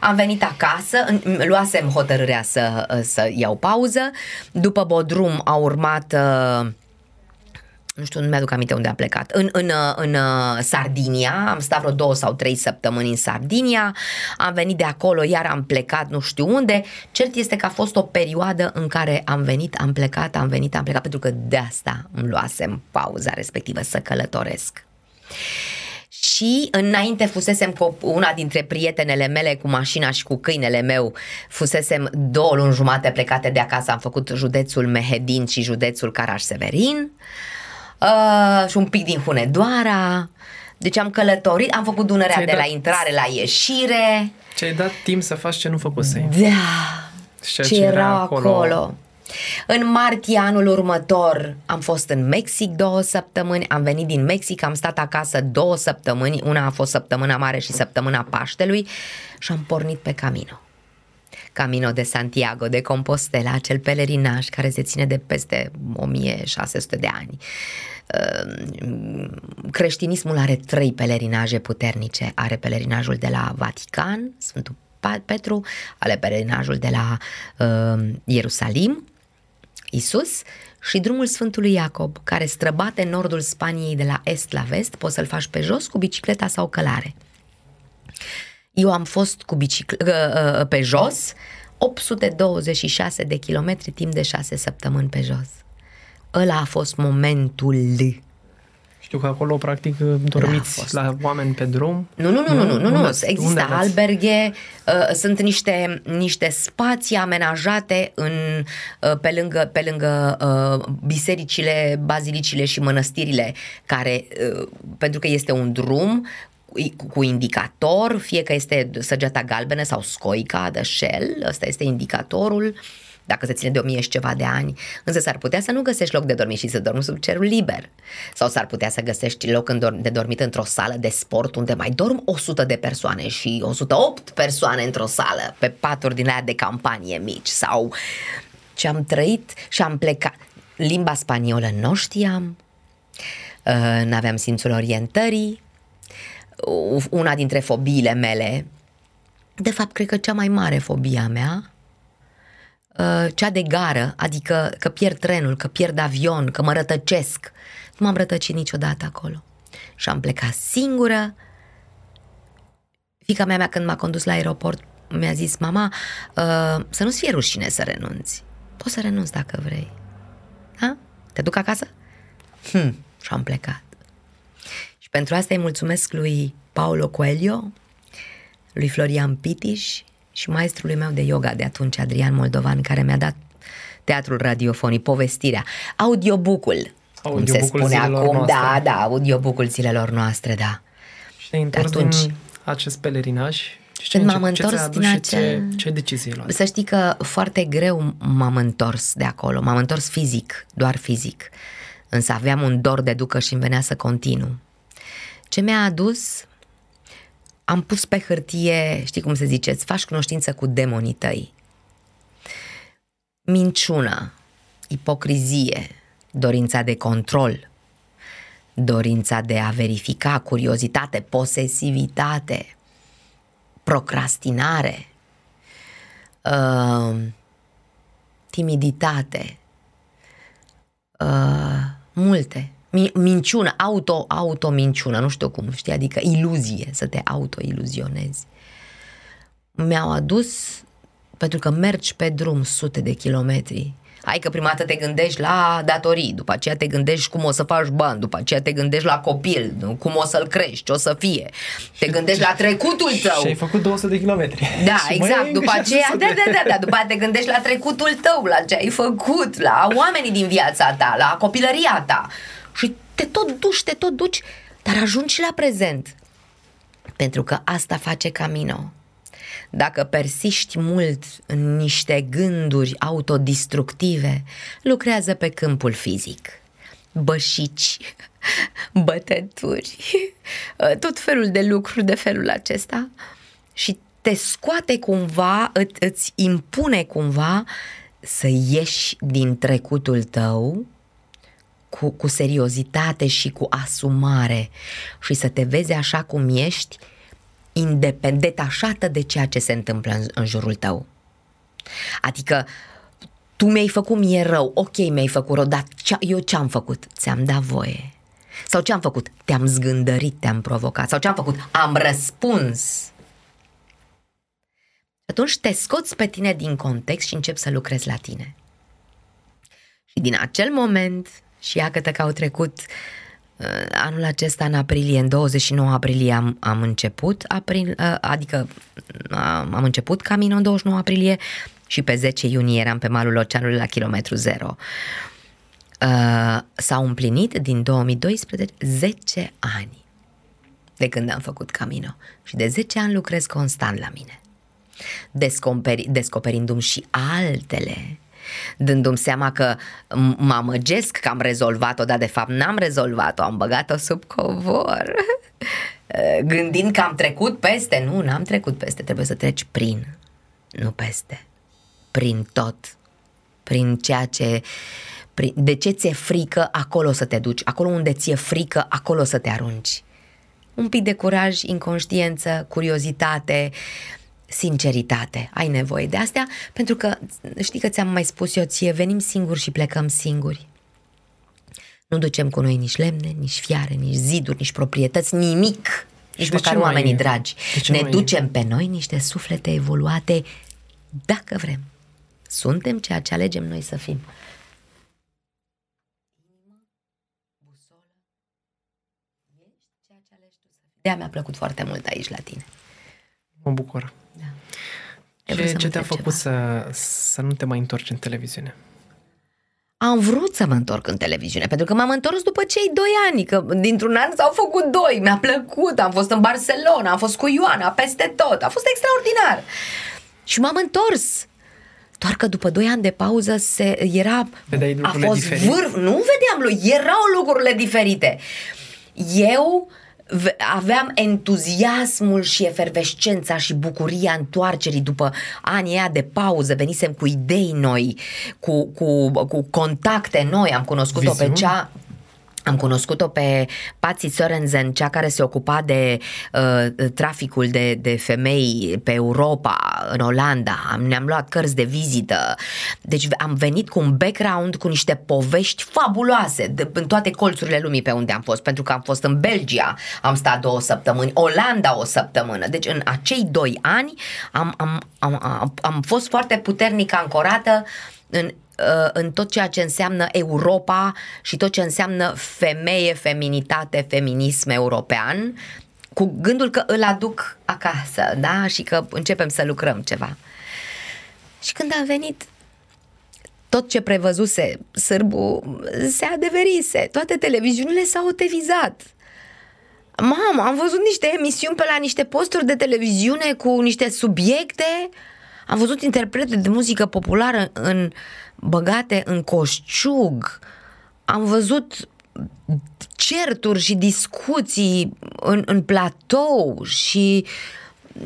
Am venit acasă, luasem hotărârea să, să iau pauză. După Bodrum a urmat uh, nu știu, nu mi-aduc aminte unde am plecat, în, în, în uh, Sardinia, am stat vreo două sau trei săptămâni în Sardinia, am venit de acolo, iar am plecat nu știu unde, cert este că a fost o perioadă în care am venit, am plecat, am venit, am plecat, pentru că de asta îmi luasem pauza respectivă să călătoresc. Și înainte fusesem cu una dintre prietenele mele cu mașina și cu câinele meu, fusesem două luni jumate plecate de acasă, am făcut județul Mehedin și județul Caraș-Severin. Uh, uh, și un pic din Hunedoara. Deci am călătorit, am făcut Dunărea de dat... la intrare la ieșire. Ce ai dat timp să faci ce nu făcusei. Da, ce, ce era acolo. acolo. În martie anul următor am fost în Mexic două săptămâni, am venit din Mexic, am stat acasă două săptămâni, una a fost săptămâna mare și săptămâna Paștelui și am pornit pe Camino. Camino de Santiago de Compostela, acel pelerinaj care se ține de peste 1600 de ani. Ehm, creștinismul are trei pelerinaje puternice. Are pelerinajul de la Vatican, Sfântul Petru, are pelerinajul de la uh, Ierusalim, Isus, și drumul Sfântului Iacob, care străbate nordul Spaniei de la est la vest, poți să-l faci pe jos cu bicicleta sau călare. Eu am fost cu bicic- uh, uh, pe jos 826 de kilometri timp de 6 săptămâni pe jos. Ăla a fost momentul știu că acolo, practic, dormiți la oameni pe drum. Nu, nu, nu, nu, nu, nu, nu. există alberghe, uh, sunt niște, niște spații amenajate în, uh, pe lângă, pe lângă uh, bisericile, bazilicile și mănăstirile, care, uh, pentru că este un drum, cu indicator, fie că este săgeata galbenă sau scoica de shell, ăsta este indicatorul, dacă se ține de o mie și ceva de ani, însă s-ar putea să nu găsești loc de dormit și să dormi sub cerul liber. Sau s-ar putea să găsești loc de dormit într-o sală de sport unde mai dorm 100 de persoane și 108 persoane într-o sală pe paturi din aia de campanie mici sau ce am trăit și am plecat. Limba spaniolă nu știam, uh, n-aveam simțul orientării, una dintre fobiile mele, de fapt, cred că cea mai mare fobia mea, uh, cea de gară, adică că pierd trenul, că pierd avion, că mă rătăcesc. Nu m-am rătăcit niciodată acolo. Și am plecat singură. Fica mea, mea când m-a condus la aeroport, mi-a zis, mama, uh, să nu-ți fie rușine să renunți. Poți să renunți dacă vrei. Ha? Te duc acasă? Hm, și am plecat. Și pentru asta îi mulțumesc lui Paulo Coelho, lui Florian Pitiș și maestrului meu de yoga de atunci, Adrian Moldovan, care mi-a dat teatrul radiofonic, povestirea, audiobook-ul, cum se spune acum, noastre. da, da, audiobook-ul zilelor noastre, da. Și te-ai întors atunci, din acest pelerinaj ce, Când m-am întors ce din acel... Ce, ce decizii luat? Să știi că foarte greu m-am întors de acolo. M-am întors fizic, doar fizic. Însă aveam un dor de ducă și îmi venea să continu. Ce mi-a adus? Am pus pe hârtie, știi cum se zice, îți faci cunoștință cu demonii tăi. Minciună, ipocrizie, dorința de control, dorința de a verifica, curiozitate, posesivitate, procrastinare, uh, timiditate, uh, multe minciună, auto, auto-minciună, nu știu cum, știi, adică iluzie, să te auto-iluzionezi. Mi-au adus, pentru că mergi pe drum sute de kilometri, Hai că prima dată te gândești la datorii, după aceea te gândești cum o să faci bani, după aceea te gândești la copil, cum o să-l crești, ce o să fie. Te gândești la trecutul tău. Și ai făcut 200 de kilometri. Da, și exact. După aceea, da, da, da, da, după aceea te gândești la trecutul tău, la ce ai făcut, la oamenii din viața ta, la copilăria ta. Și te tot duci, te tot duci dar ajungi și la prezent. Pentru că asta face Camino. Dacă persiști mult în niște gânduri autodistructive, lucrează pe câmpul fizic. Bășici, bătături, tot felul de lucruri de felul acesta și te scoate cumva, îți impune cumva să ieși din trecutul tău cu, cu seriozitate și cu asumare și să te vezi așa cum ești, independent, detașată de ceea ce se întâmplă în, în jurul tău. Adică tu mi-ai făcut mie rău, ok, mi-ai făcut rău, dar ce, eu ce-am făcut? Ți-am dat voie. Sau ce-am făcut? Te-am zgândărit, te-am provocat. Sau ce-am făcut? Am răspuns. Atunci te scoți pe tine din context și începi să lucrezi la tine. Și din acel moment, și iată că au trecut uh, anul acesta în aprilie, în 29 aprilie am, am început, april, uh, adică am, am început Camino în 29 aprilie și pe 10 iunie eram pe malul oceanului la kilometru zero. Uh, s-au împlinit din 2012 10 ani de când am făcut Camino și de 10 ani lucrez constant la mine. Descoperi, descoperindu-mi și altele dându-mi seama că mă amăgesc că am rezolvat-o, dar de fapt n-am rezolvat-o, am băgat-o sub covor. Gândind că am trecut peste, nu, n-am trecut peste, trebuie să treci prin, nu peste, prin tot, prin ceea ce prin, de ce ți-e frică, acolo să te duci, acolo unde ți-e frică, acolo să te arunci. Un pic de curaj, inconștiență, curiozitate, sinceritate. Ai nevoie de astea pentru că știi că ți-am mai spus eu ție, venim singuri și plecăm singuri. Nu ducem cu noi nici lemne, nici fiare, nici ziduri, nici proprietăți, nimic. Nici măcar oamenii mai, dragi. Ne ducem e? pe noi niște suflete evoluate dacă vrem. Suntem ceea ce alegem noi să fim. De-aia mi-a plăcut foarte mult aici la tine. Mă bucur. Da. Ce, ce te-a făcut să, să nu te mai întorci în televiziune? Am vrut să mă întorc în televiziune, pentru că m-am întors după cei doi ani, că dintr-un an s-au făcut doi, mi-a plăcut, am fost în Barcelona, am fost cu Ioana, peste tot, a fost extraordinar. Și m-am întors. Doar că după doi ani de pauză se, era, a fost diferit. vârf, nu vedeam lui, erau lucrurile diferite. Eu aveam entuziasmul și efervescența și bucuria întoarcerii după anii aia de pauză, venisem cu idei noi, cu, cu, cu contacte noi, am cunoscut-o Viziune? pe cea am cunoscut-o pe Patsy Sorensen, cea care se ocupa de uh, traficul de, de femei pe Europa, în Olanda. Ne-am luat cărți de vizită. Deci am venit cu un background, cu niște povești fabuloase de, în toate colțurile lumii pe unde am fost. Pentru că am fost în Belgia, am stat două săptămâni, Olanda o săptămână. Deci în acei doi ani am, am, am, am, am fost foarte puternic ancorată în Uh, în tot ceea ce înseamnă Europa și tot ce înseamnă femeie, feminitate, feminism european, cu gândul că îl aduc acasă, da? Și că începem să lucrăm ceva. Și când a venit tot ce prevăzuse sârbu se adeverise. Toate televiziunile s-au utilizat. Mamă, am văzut niște emisiuni pe la niște posturi de televiziune cu niște subiecte. Am văzut interprete de muzică populară în băgate în coșciug. Am văzut certuri și discuții în, în platou și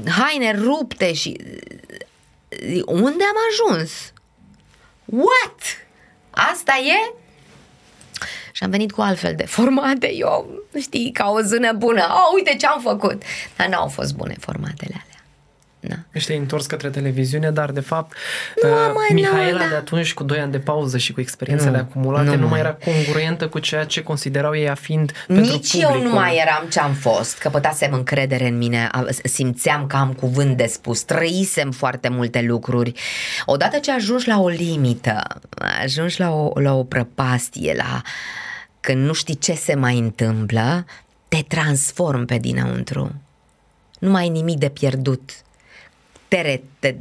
haine rupte și unde am ajuns? What? Asta e? Și am venit cu altfel de formate, eu, știi, ca o zână bună. Oh, uite ce am făcut! Dar n-au fost bune formatele alea. Da. Și te-ai întors către televiziune, dar de fapt nu, uh, mai, Mihaela nu, da. de atunci cu 2 ani de pauză și cu experiențele nu, acumulate nu, nu mai era congruentă cu ceea ce considerau ei a fiind Nici pentru publicul. eu nu mai eram ce am fost, căpătasem încredere în mine, simțeam că am cuvânt de spus, trăisem foarte multe lucruri. Odată ce ajungi la o limită, ajungi la o, la o prăpastie, la când nu știi ce se mai întâmplă, te transform pe dinăuntru. Nu mai ai nimic de pierdut te, te,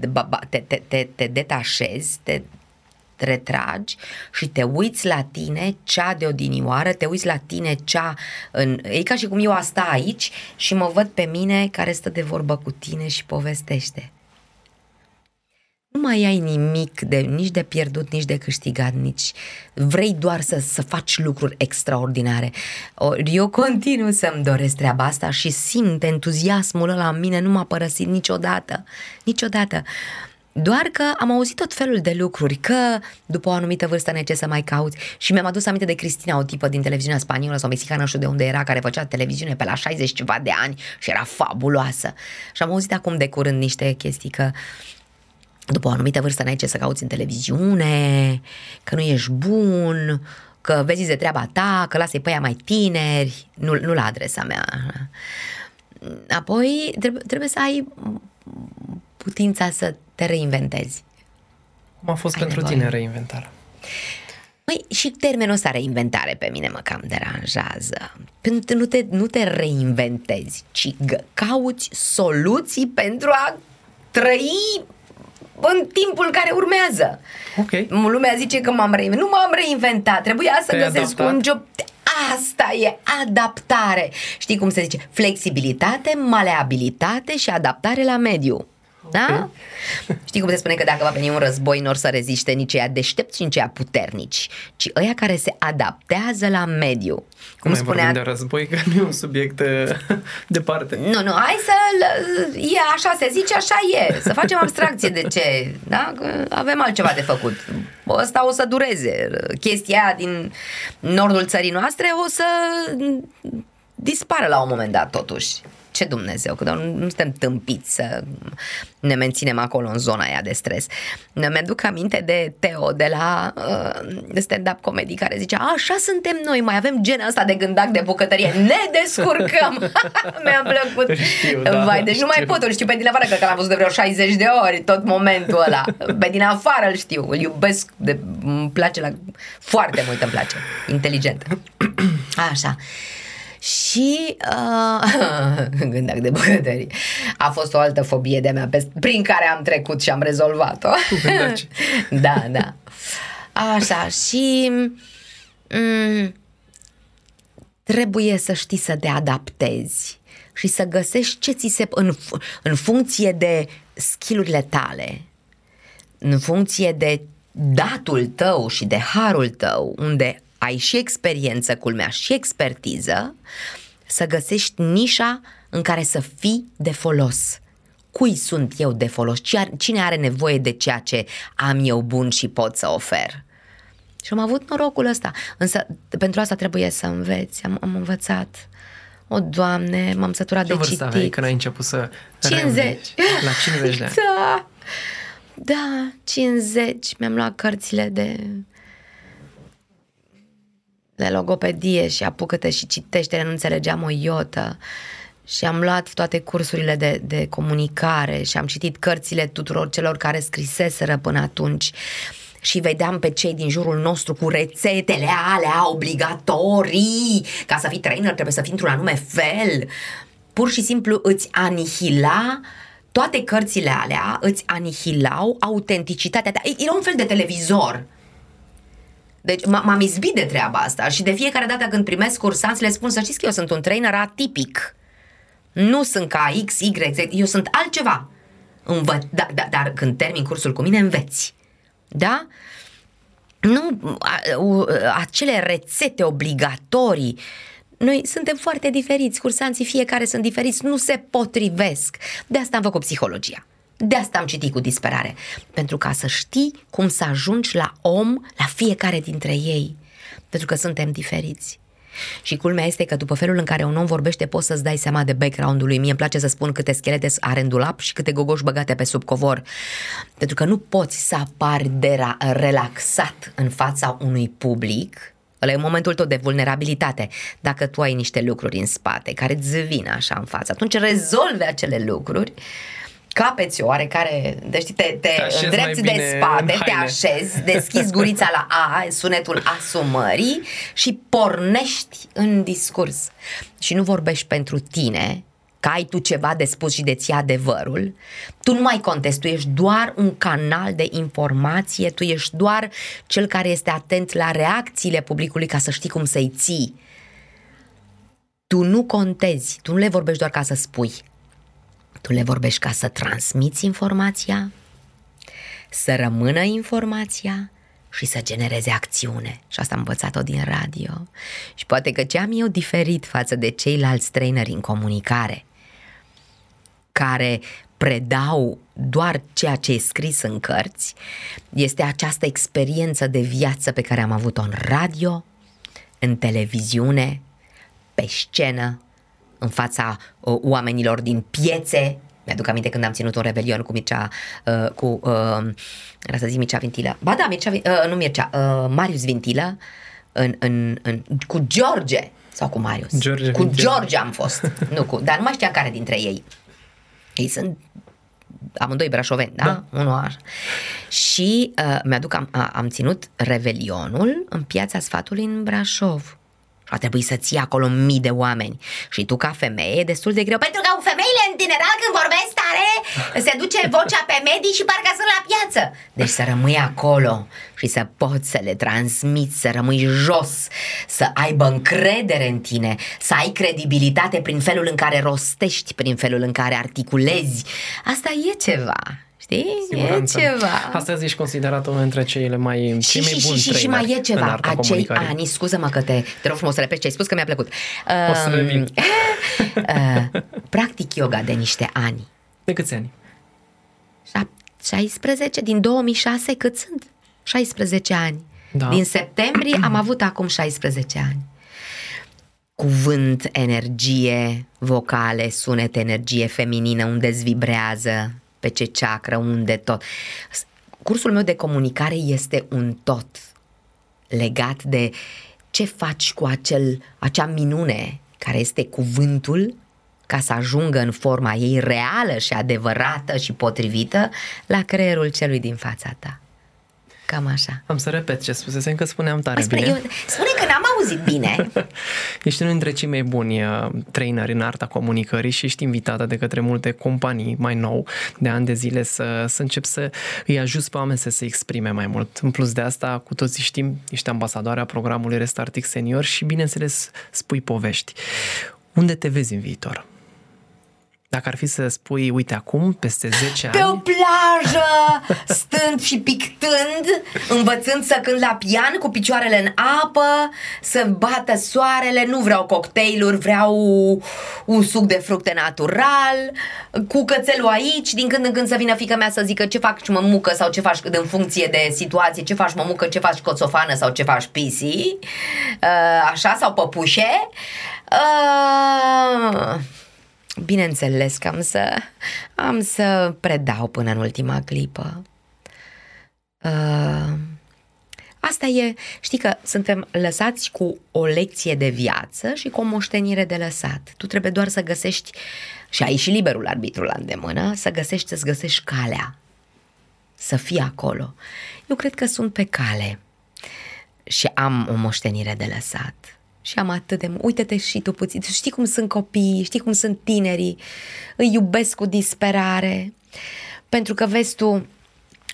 te, te, te, te detașezi, te, retragi și te uiți la tine, cea de odinioară, te uiți la tine, cea în... E ca și cum eu asta aici și mă văd pe mine care stă de vorbă cu tine și povestește nu mai ai nimic de, nici de pierdut, nici de câștigat, nici vrei doar să, să faci lucruri extraordinare. Ori eu continuu să-mi doresc treaba asta și simt entuziasmul ăla în mine, nu m-a părăsit niciodată, niciodată. Doar că am auzit tot felul de lucruri, că după o anumită vârstă ne ce să mai cauți și mi-am adus aminte de Cristina, o tipă din televiziunea spaniolă sau mexicană, nu știu de unde era, care făcea televiziune pe la 60 ceva de ani și era fabuloasă. Și am auzit acum de curând niște chestii că după o anumită vârstă n-ai ce să cauți în televiziune, că nu ești bun, că vezi de treaba ta, că lasă-i pe aia mai tineri, nu, nu la adresa mea. Apoi trebuie, trebuie să ai putința să te reinventezi. Cum a fost Ai pentru nevoie. tine reinventarea? Păi și termenul ăsta reinventare pe mine mă cam deranjează. Pentru că nu te, nu te reinventezi, ci gă- cauți soluții pentru a trăi în timpul care urmează. Ok. Lumea zice că m-am reinventat. Nu m-am reinventat, trebuia să Te-ai găsesc adaptat? un job. Asta e adaptare. Știi cum se zice? Flexibilitate, maleabilitate și adaptare la mediu. Da? Știi cum se spune că dacă va veni un război, nu or să reziste nici ăia deștepți, nici ăia puternici, ci ăia care se adaptează la mediu. Cum Cum spunea vorbim de război, că nu e un subiect uh, departe. nu, nu, hai să... E așa se zice, așa e. Să facem abstracție de ce, da? Că avem altceva de făcut. Ăsta o să dureze. Chestia aia din nordul țării noastre o să dispară la un moment dat, totuși. Ce Dumnezeu, că nu nu suntem tâmpiți să ne menținem acolo în zona aia de stres. Mi-aduc aminte de Teo de la uh, stand-up comedy care zicea așa suntem noi, mai avem genul ăsta de gândac de bucătărie, ne descurcăm. Mi-a plăcut. Știu, da, Vai, deci nu mai știu. pot, îl știu pe din afară, cred că l-am văzut de vreo 60 de ori tot momentul ăla. Pe din afară îl știu, îl iubesc, de, îmi place la, foarte mult îmi place, inteligent. Așa. Și uh, gândac de bucătărie. A fost o altă fobie de mea pe, prin care am trecut și am rezolvat-o. gândaci. da, da. Așa, și mm, trebuie să știi să te adaptezi și să găsești ce ți se în, în funcție de skillurile tale, în funcție de datul tău și de harul tău, unde ai și experiență, culmea, și expertiză, să găsești nișa în care să fii de folos. Cui sunt eu de folos? Ci- Cine are nevoie de ceea ce am eu bun și pot să ofer? Și am avut norocul ăsta. Însă pentru asta trebuie să înveți. Am, am învățat. O, Doamne, m-am săturat Ce de vârstă aveai citit. când ai început să 50. reînveți? La 50 de ani. Da. Da, 50. Mi-am luat cărțile de de logopedie și apucă-te și citește, nu înțelegeam o iotă. Și am luat toate cursurile de, de comunicare și am citit cărțile tuturor celor care scriseseră până atunci și vedeam pe cei din jurul nostru cu rețetele alea obligatorii. Ca să fii trainer trebuie să fii într-un anume fel. Pur și simplu îți anihila toate cărțile alea îți anihilau autenticitatea ta. Era un fel de televizor. Deci m- m-am izbit de treaba asta și de fiecare dată când primesc cursanți le spun să știți că eu sunt un trainer atipic. Nu sunt ca X, Y, Z, eu sunt altceva. Învă- da, da, dar când termin cursul cu mine înveți. Da? Nu a, u- acele rețete obligatorii. Noi suntem foarte diferiți, cursanții fiecare sunt diferiți, nu se potrivesc. De asta am făcut psihologia. De asta am citit cu disperare. Pentru ca să știi cum să ajungi la om, la fiecare dintre ei. Pentru că suntem diferiți. Și culmea este că după felul în care un om vorbește poți să-ți dai seama de background-ul lui. Mie îmi place să spun câte schelete are în dulap și câte gogoși băgate pe sub covor. Pentru că nu poți să apari de ra- relaxat în fața unui public Ăla e momentul tău de vulnerabilitate. Dacă tu ai niște lucruri în spate care îți vin așa în față, atunci rezolvi acele lucruri capeți o oarecare, deci te, te, Te așezi îndrepți mai de bine spate, în te haine. așezi, deschizi gurița la A, sunetul asumării și pornești în discurs. Și nu vorbești pentru tine, că ai tu ceva de spus și de ții adevărul, tu nu mai contezi, tu ești doar un canal de informație, tu ești doar cel care este atent la reacțiile publicului ca să știi cum să-i ții. Tu nu contezi, tu nu le vorbești doar ca să spui, tu le vorbești ca să transmiți informația, să rămână informația și să genereze acțiune. Și asta am învățat-o din radio. Și poate că ce am eu diferit față de ceilalți traineri în comunicare, care predau doar ceea ce e scris în cărți, este această experiență de viață pe care am avut-o în radio, în televiziune, pe scenă, în fața uh, oamenilor din piețe. Mi-aduc aminte când am ținut un revelion cu Mircea, uh, cu, uh, era să zic Mircea Vintilă, ba da, Mircea, uh, nu Mircea, uh, Marius Vintilă, în, în, în, cu George, sau cu Marius? George cu Vintilă. George am fost, nu cu, dar nu mai știam care dintre ei. Ei sunt amândoi brașoveni, da? da. Unul așa. Și uh, mi-aduc, am, a- am ținut revelionul în piața sfatului în Brașov. Și a trebuit să ții acolo mii de oameni. Și tu, ca femeie, e destul de greu. Pentru că femeile, în general, când vorbesc tare, se duce vocea pe medii și parcă sunt la piață. Deci să rămâi acolo și să poți să le transmiți, să rămâi jos, să aibă încredere în tine, să ai credibilitate prin felul în care rostești, prin felul în care articulezi. Asta e ceva. Știi? Siguranță. E ceva. Astăzi ești considerat unul dintre cele mai, Și, cei mai și, buni și, și, și traineri mai e ceva, în arta acei comunicării. ani, scuză-mă că te, te rog frumos să repeti ce ai spus că mi-a plăcut. O să Um, revin. uh, practic yoga de niște ani. De câți ani? Șap- 16 din 2006 cât sunt? 16 ani. Da. Din septembrie am avut acum 16 ani. Cuvânt, energie, vocale, sunet, energie feminină, unde îți vibrează, pe ce ceacră, unde tot. Cursul meu de comunicare este un tot legat de ce faci cu acel, acea minune care este cuvântul ca să ajungă în forma ei reală și adevărată și potrivită la creierul celui din fața ta. Cam așa. Am să repet ce spusesem, că spuneam tare Mă, spune, bine. eu, spune că n-am auzit bine. Ești unul dintre cei mai buni uh, traineri în arta comunicării și ești invitată de către multe companii mai nou de ani de zile să, să încep să îi ajuți pe oameni să se exprime mai mult. În plus de asta, cu toții știm, ești ambasadoarea programului Restartix Senior și, bineînțeles, spui povești. Unde te vezi în viitor? Dacă ar fi să spui, uite, acum, peste 10 Pe o ani, plajă, stând și pictând, învățând să cânt la pian cu picioarele în apă, să bată soarele, nu vreau cocktailuri, vreau un suc de fructe natural, cu cățelul aici, din când în când să vină fica mea să zică ce faci mămucă sau ce faci în funcție de situație, ce faci mămucă, ce faci coțofană? Sau ce faci pisi, Uh, așa, sau păpușe. Uh, Bineînțeles că am să, am să predau până în ultima clipă. Uh, asta e, știi că suntem lăsați cu o lecție de viață și cu o moștenire de lăsat. Tu trebuie doar să găsești, și ai și liberul arbitru la îndemână, să găsești, să-ți găsești calea, să fii acolo. Eu cred că sunt pe cale și am o moștenire de lăsat. Și am atât de... Uite-te și tu puțin. Știi cum sunt copiii, știi cum sunt tinerii. Îi iubesc cu disperare. Pentru că, vezi tu,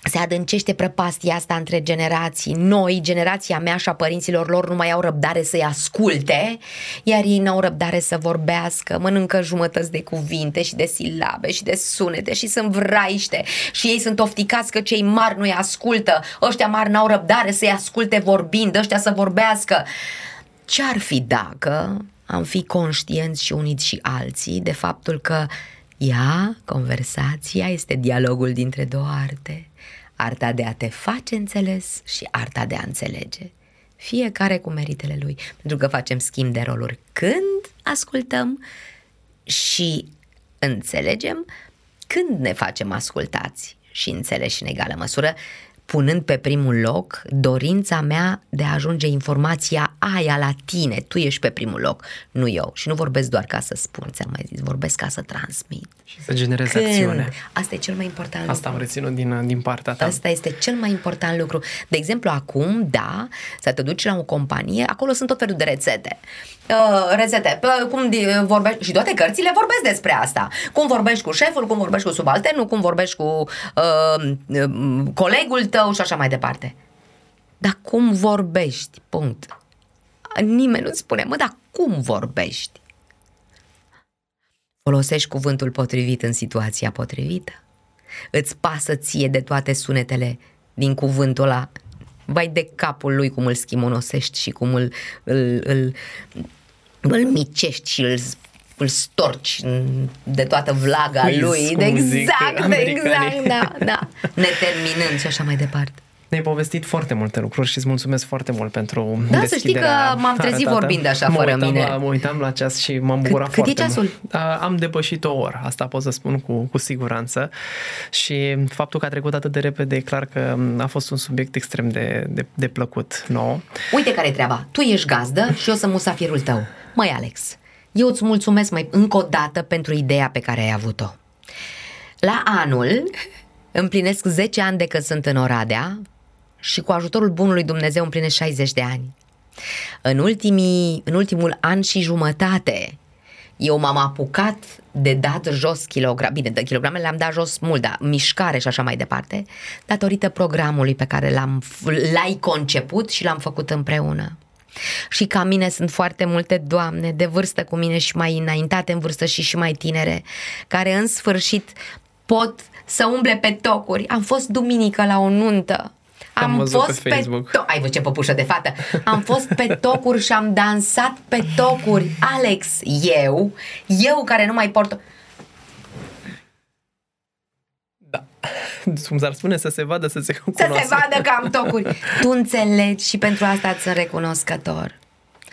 se adâncește prăpastia asta între generații. Noi, generația mea și a părinților lor, nu mai au răbdare să-i asculte, iar ei n-au răbdare să vorbească, mănâncă jumătăți de cuvinte și de silabe și de sunete și sunt vraiște și ei sunt ofticați că cei mari nu-i ascultă, ăștia mari n-au răbdare să-i asculte vorbind, ăștia să vorbească. Ce-ar fi dacă am fi conștienți și uniți și alții de faptul că ea, conversația, este dialogul dintre două arte. Arta de a te face înțeles și arta de a înțelege. Fiecare cu meritele lui, pentru că facem schimb de roluri când ascultăm și înțelegem când ne facem ascultați și înțeleși în egală măsură punând pe primul loc dorința mea de a ajunge informația aia la tine. Tu ești pe primul loc, nu eu. Și nu vorbesc doar ca să spun, ți-am mai zis, vorbesc ca să transmit. Și să generezi acțiune. Asta e cel mai important Asta lucru. am reținut din, din partea ta. Asta este cel mai important lucru. De exemplu, acum, da, să te duci la o companie, acolo sunt tot felul de rețete. Uh, rețete, P- cum di- vorbești, și toate cărțile vorbesc despre asta. Cum vorbești cu șeful, cum vorbești cu subalternul, cum vorbești cu uh, uh, colegul tău și așa mai departe. Dar cum vorbești? Punct. Nimeni nu spune, mă, dar cum vorbești? Folosești cuvântul potrivit în situația potrivită. Îți pasă ție de toate sunetele din cuvântul ăla. Vai de capul lui cum îl schimonosești și cum îl, îl, îl, îl micești și îl, îl storci de toată vlaga Quiz, lui. cum zic exact, americanii. exact, da, da. Neterminând și așa mai departe. Ne-ai povestit foarte multe lucruri și îți mulțumesc foarte mult pentru Da, să știi deschiderea că m-am trezit arătată. vorbind așa, mă fără uitam mine. La, mă uitam la ceas și m-am Cât- bucurat cât e foarte ceasul? mult. A, Am depășit o oră, asta pot să spun cu, cu siguranță și faptul că a trecut atât de repede e clar că a fost un subiect extrem de, de, de plăcut nouă. Uite care e treaba. Tu ești gazdă și eu sunt musafirul tău. Măi, Alex, eu îți mulțumesc mai încă o dată pentru ideea pe care ai avut-o. La anul împlinesc 10 ani de când sunt în Oradea și cu ajutorul bunului Dumnezeu împlinesc 60 de ani. În, ultimii, în ultimul an și jumătate eu m-am apucat de dat jos kilograme. Bine, de kilograme le-am dat jos mult, dar mișcare și așa mai departe, datorită programului pe care l-am, l-ai conceput și l-am făcut împreună. Și ca mine sunt foarte multe doamne de vârstă cu mine și mai înaintate în vârstă și și mai tinere, care în sfârșit pot să umble pe tocuri. Am fost duminică la o nuntă. Am Am văzut fost pe pe, Facebook. to- Ai văzut ce păpușă de fată? Am fost pe tocuri și am dansat pe tocuri. Alex, eu, eu care nu mai port... Da. Cum s-ar spune, să se vadă, să se Să cunoască. se vadă că am tocuri. Tu înțelegi și pentru asta îți sunt recunoscător.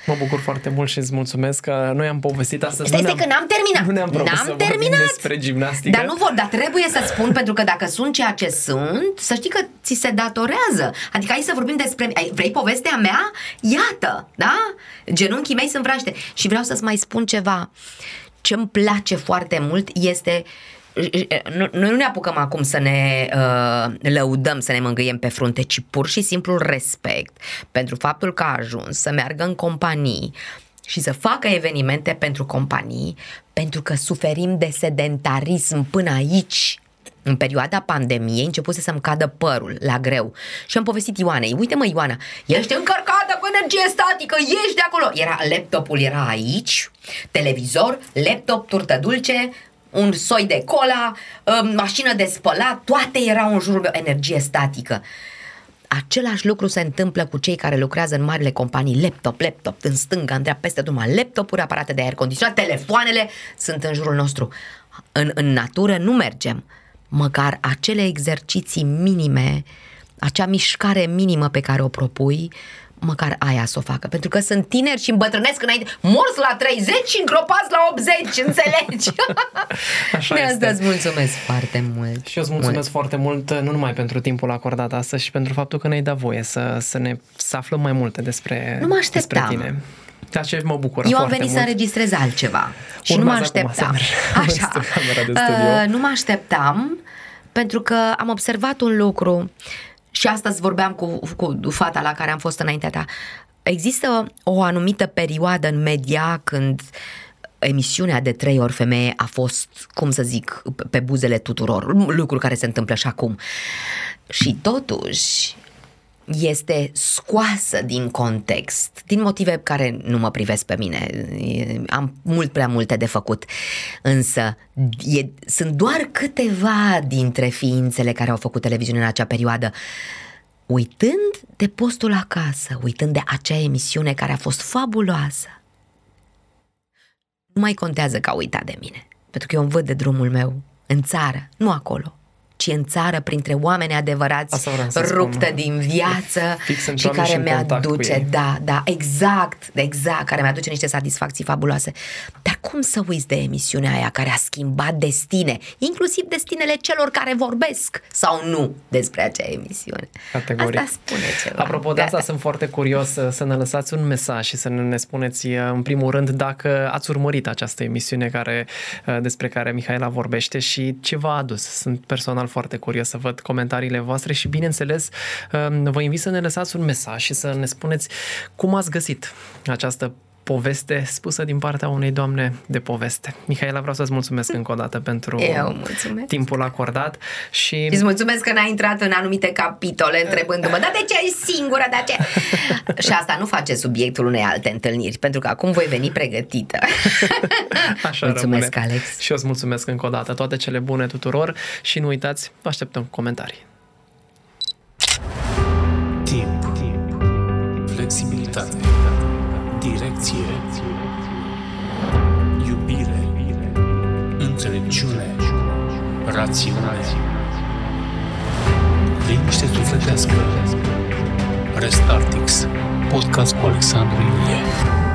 Mă bucur foarte mult și îți mulțumesc că noi am povestit astăzi. Stai, nu stai că n-am terminat. Nu ne-am propus N-am să vorbim terminat. despre gimnastică. Dar nu vor, dar trebuie să spun pentru că dacă sunt ceea ce sunt, să știi că ți se datorează. Adică hai să vorbim despre... ai- Vrei povestea mea? Iată, da? Genunchii mei sunt vraște. Și vreau să-ți mai spun ceva. Ce-mi place foarte mult este nu- noi nu ne apucăm acum să ne uh, lăudăm, să ne mângâiem pe frunte, ci pur și simplu respect pentru faptul că a ajuns să meargă în companii și să facă evenimente pentru companii, pentru că suferim de sedentarism până aici. În perioada pandemiei începuse să-mi cadă părul la greu și am povestit Ioanei, uite mă Ioana, ești încărcată cu energie statică, ieși de acolo. Era laptopul era aici, televizor, laptop, turtă dulce, un soi de cola, uh, mașină de spălat, toate erau în jurul meu, energie statică. Același lucru se întâmplă cu cei care lucrează în marile companii, laptop, laptop, în stânga, în dreapta, peste tot, numai laptopuri, aparate de aer condiționat, telefoanele sunt în jurul nostru. În, în natură nu mergem. Măcar acele exerciții minime, acea mișcare minimă pe care o propui, măcar aia să o facă. Pentru că sunt tineri și îmbătrânesc înainte, morți la 30 și îngropați la 80, înțelegi? Așa De este. asta îți mulțumesc foarte mult. Și eu îți mulțumesc foarte mult, nu numai pentru timpul acordat astăzi, și pentru faptul că ne-ai dat voie să, să ne să aflăm mai multe despre, Nu mă despre așteptam. tine. Ceea ce mă bucură Eu am foarte venit mult. să înregistrez altceva și nu mă Urmează acum așteptam. să mergi Așa. în camera de studio. Uh, nu mă așteptam pentru că am observat un lucru și astăzi vorbeam cu, cu fata la care am fost înaintea ta. Există o anumită perioadă în media când emisiunea de trei ori femeie a fost, cum să zic, pe- pe buzele tuturor, lucru care se întâmplă și acum. Și totuși, este scoasă din context, din motive care nu mă privesc pe mine. E- Am mult prea multe de făcut. Însă e, sunt doar câteva dintre ființele care au făcut televiziune în acea perioadă. Uitând de postul acasă, uitând de acea emisiune care a fost fabuloasă, nu mai contează că a uitat de mine. Pentru că eu îmi văd de drumul meu, în țară, nu acolo, ci aici în țară, printre oameni adevărați, Asta vreau să ruptă spun. din viață Fix sunt și oameni care și în contact cu mi-aduce, ei. da, da, exact, exact, care mi-aduce niște satisfacții fabuloase. Dar cum să uiți de emisiunea aia care a schimbat destine, inclusiv destinele celor care vorbesc sau nu despre acea emisiune? Categoric. Asta spune ceva. Apropo de Da. asta, sunt foarte curios să, să ne lăsați un mesaj și să ne ne spuneți, uh, în primul rând, dacă ați urmărit această emisiune care, uh, despre care Mihaela vorbește și ce v-a adus. Sunt personal foarte curios să văd comentariile voastre și, bineînțeles, um, vă invit să ne lăsați un mesaj și să ne spuneți cum ați găsit această poveste spusă din partea unei doamne de poveste. Mihaela, vreau să-ți mulțumesc încă o dată pentru Eu mulțumesc. timpul acordat și Și îți mulțumesc că n-ai intrat în anumite capitole întrebându-mă, dar de ce ești singură, de ce? și asta nu face subiectul unei alte întâlniri, pentru că acum voi veni pregătită. Așa Mulțumesc, rămâne. Alex. Și eu îți mulțumesc încă o dată. Toate cele bune tuturor și nu uitați, vă așteptăm cu comentarii. Timp. Flexibilitate. Direcție. Iubire. Înțelepciune. Rațiune. Liniște sufletească. Restartix. Podcast cu Alexandru Ilie.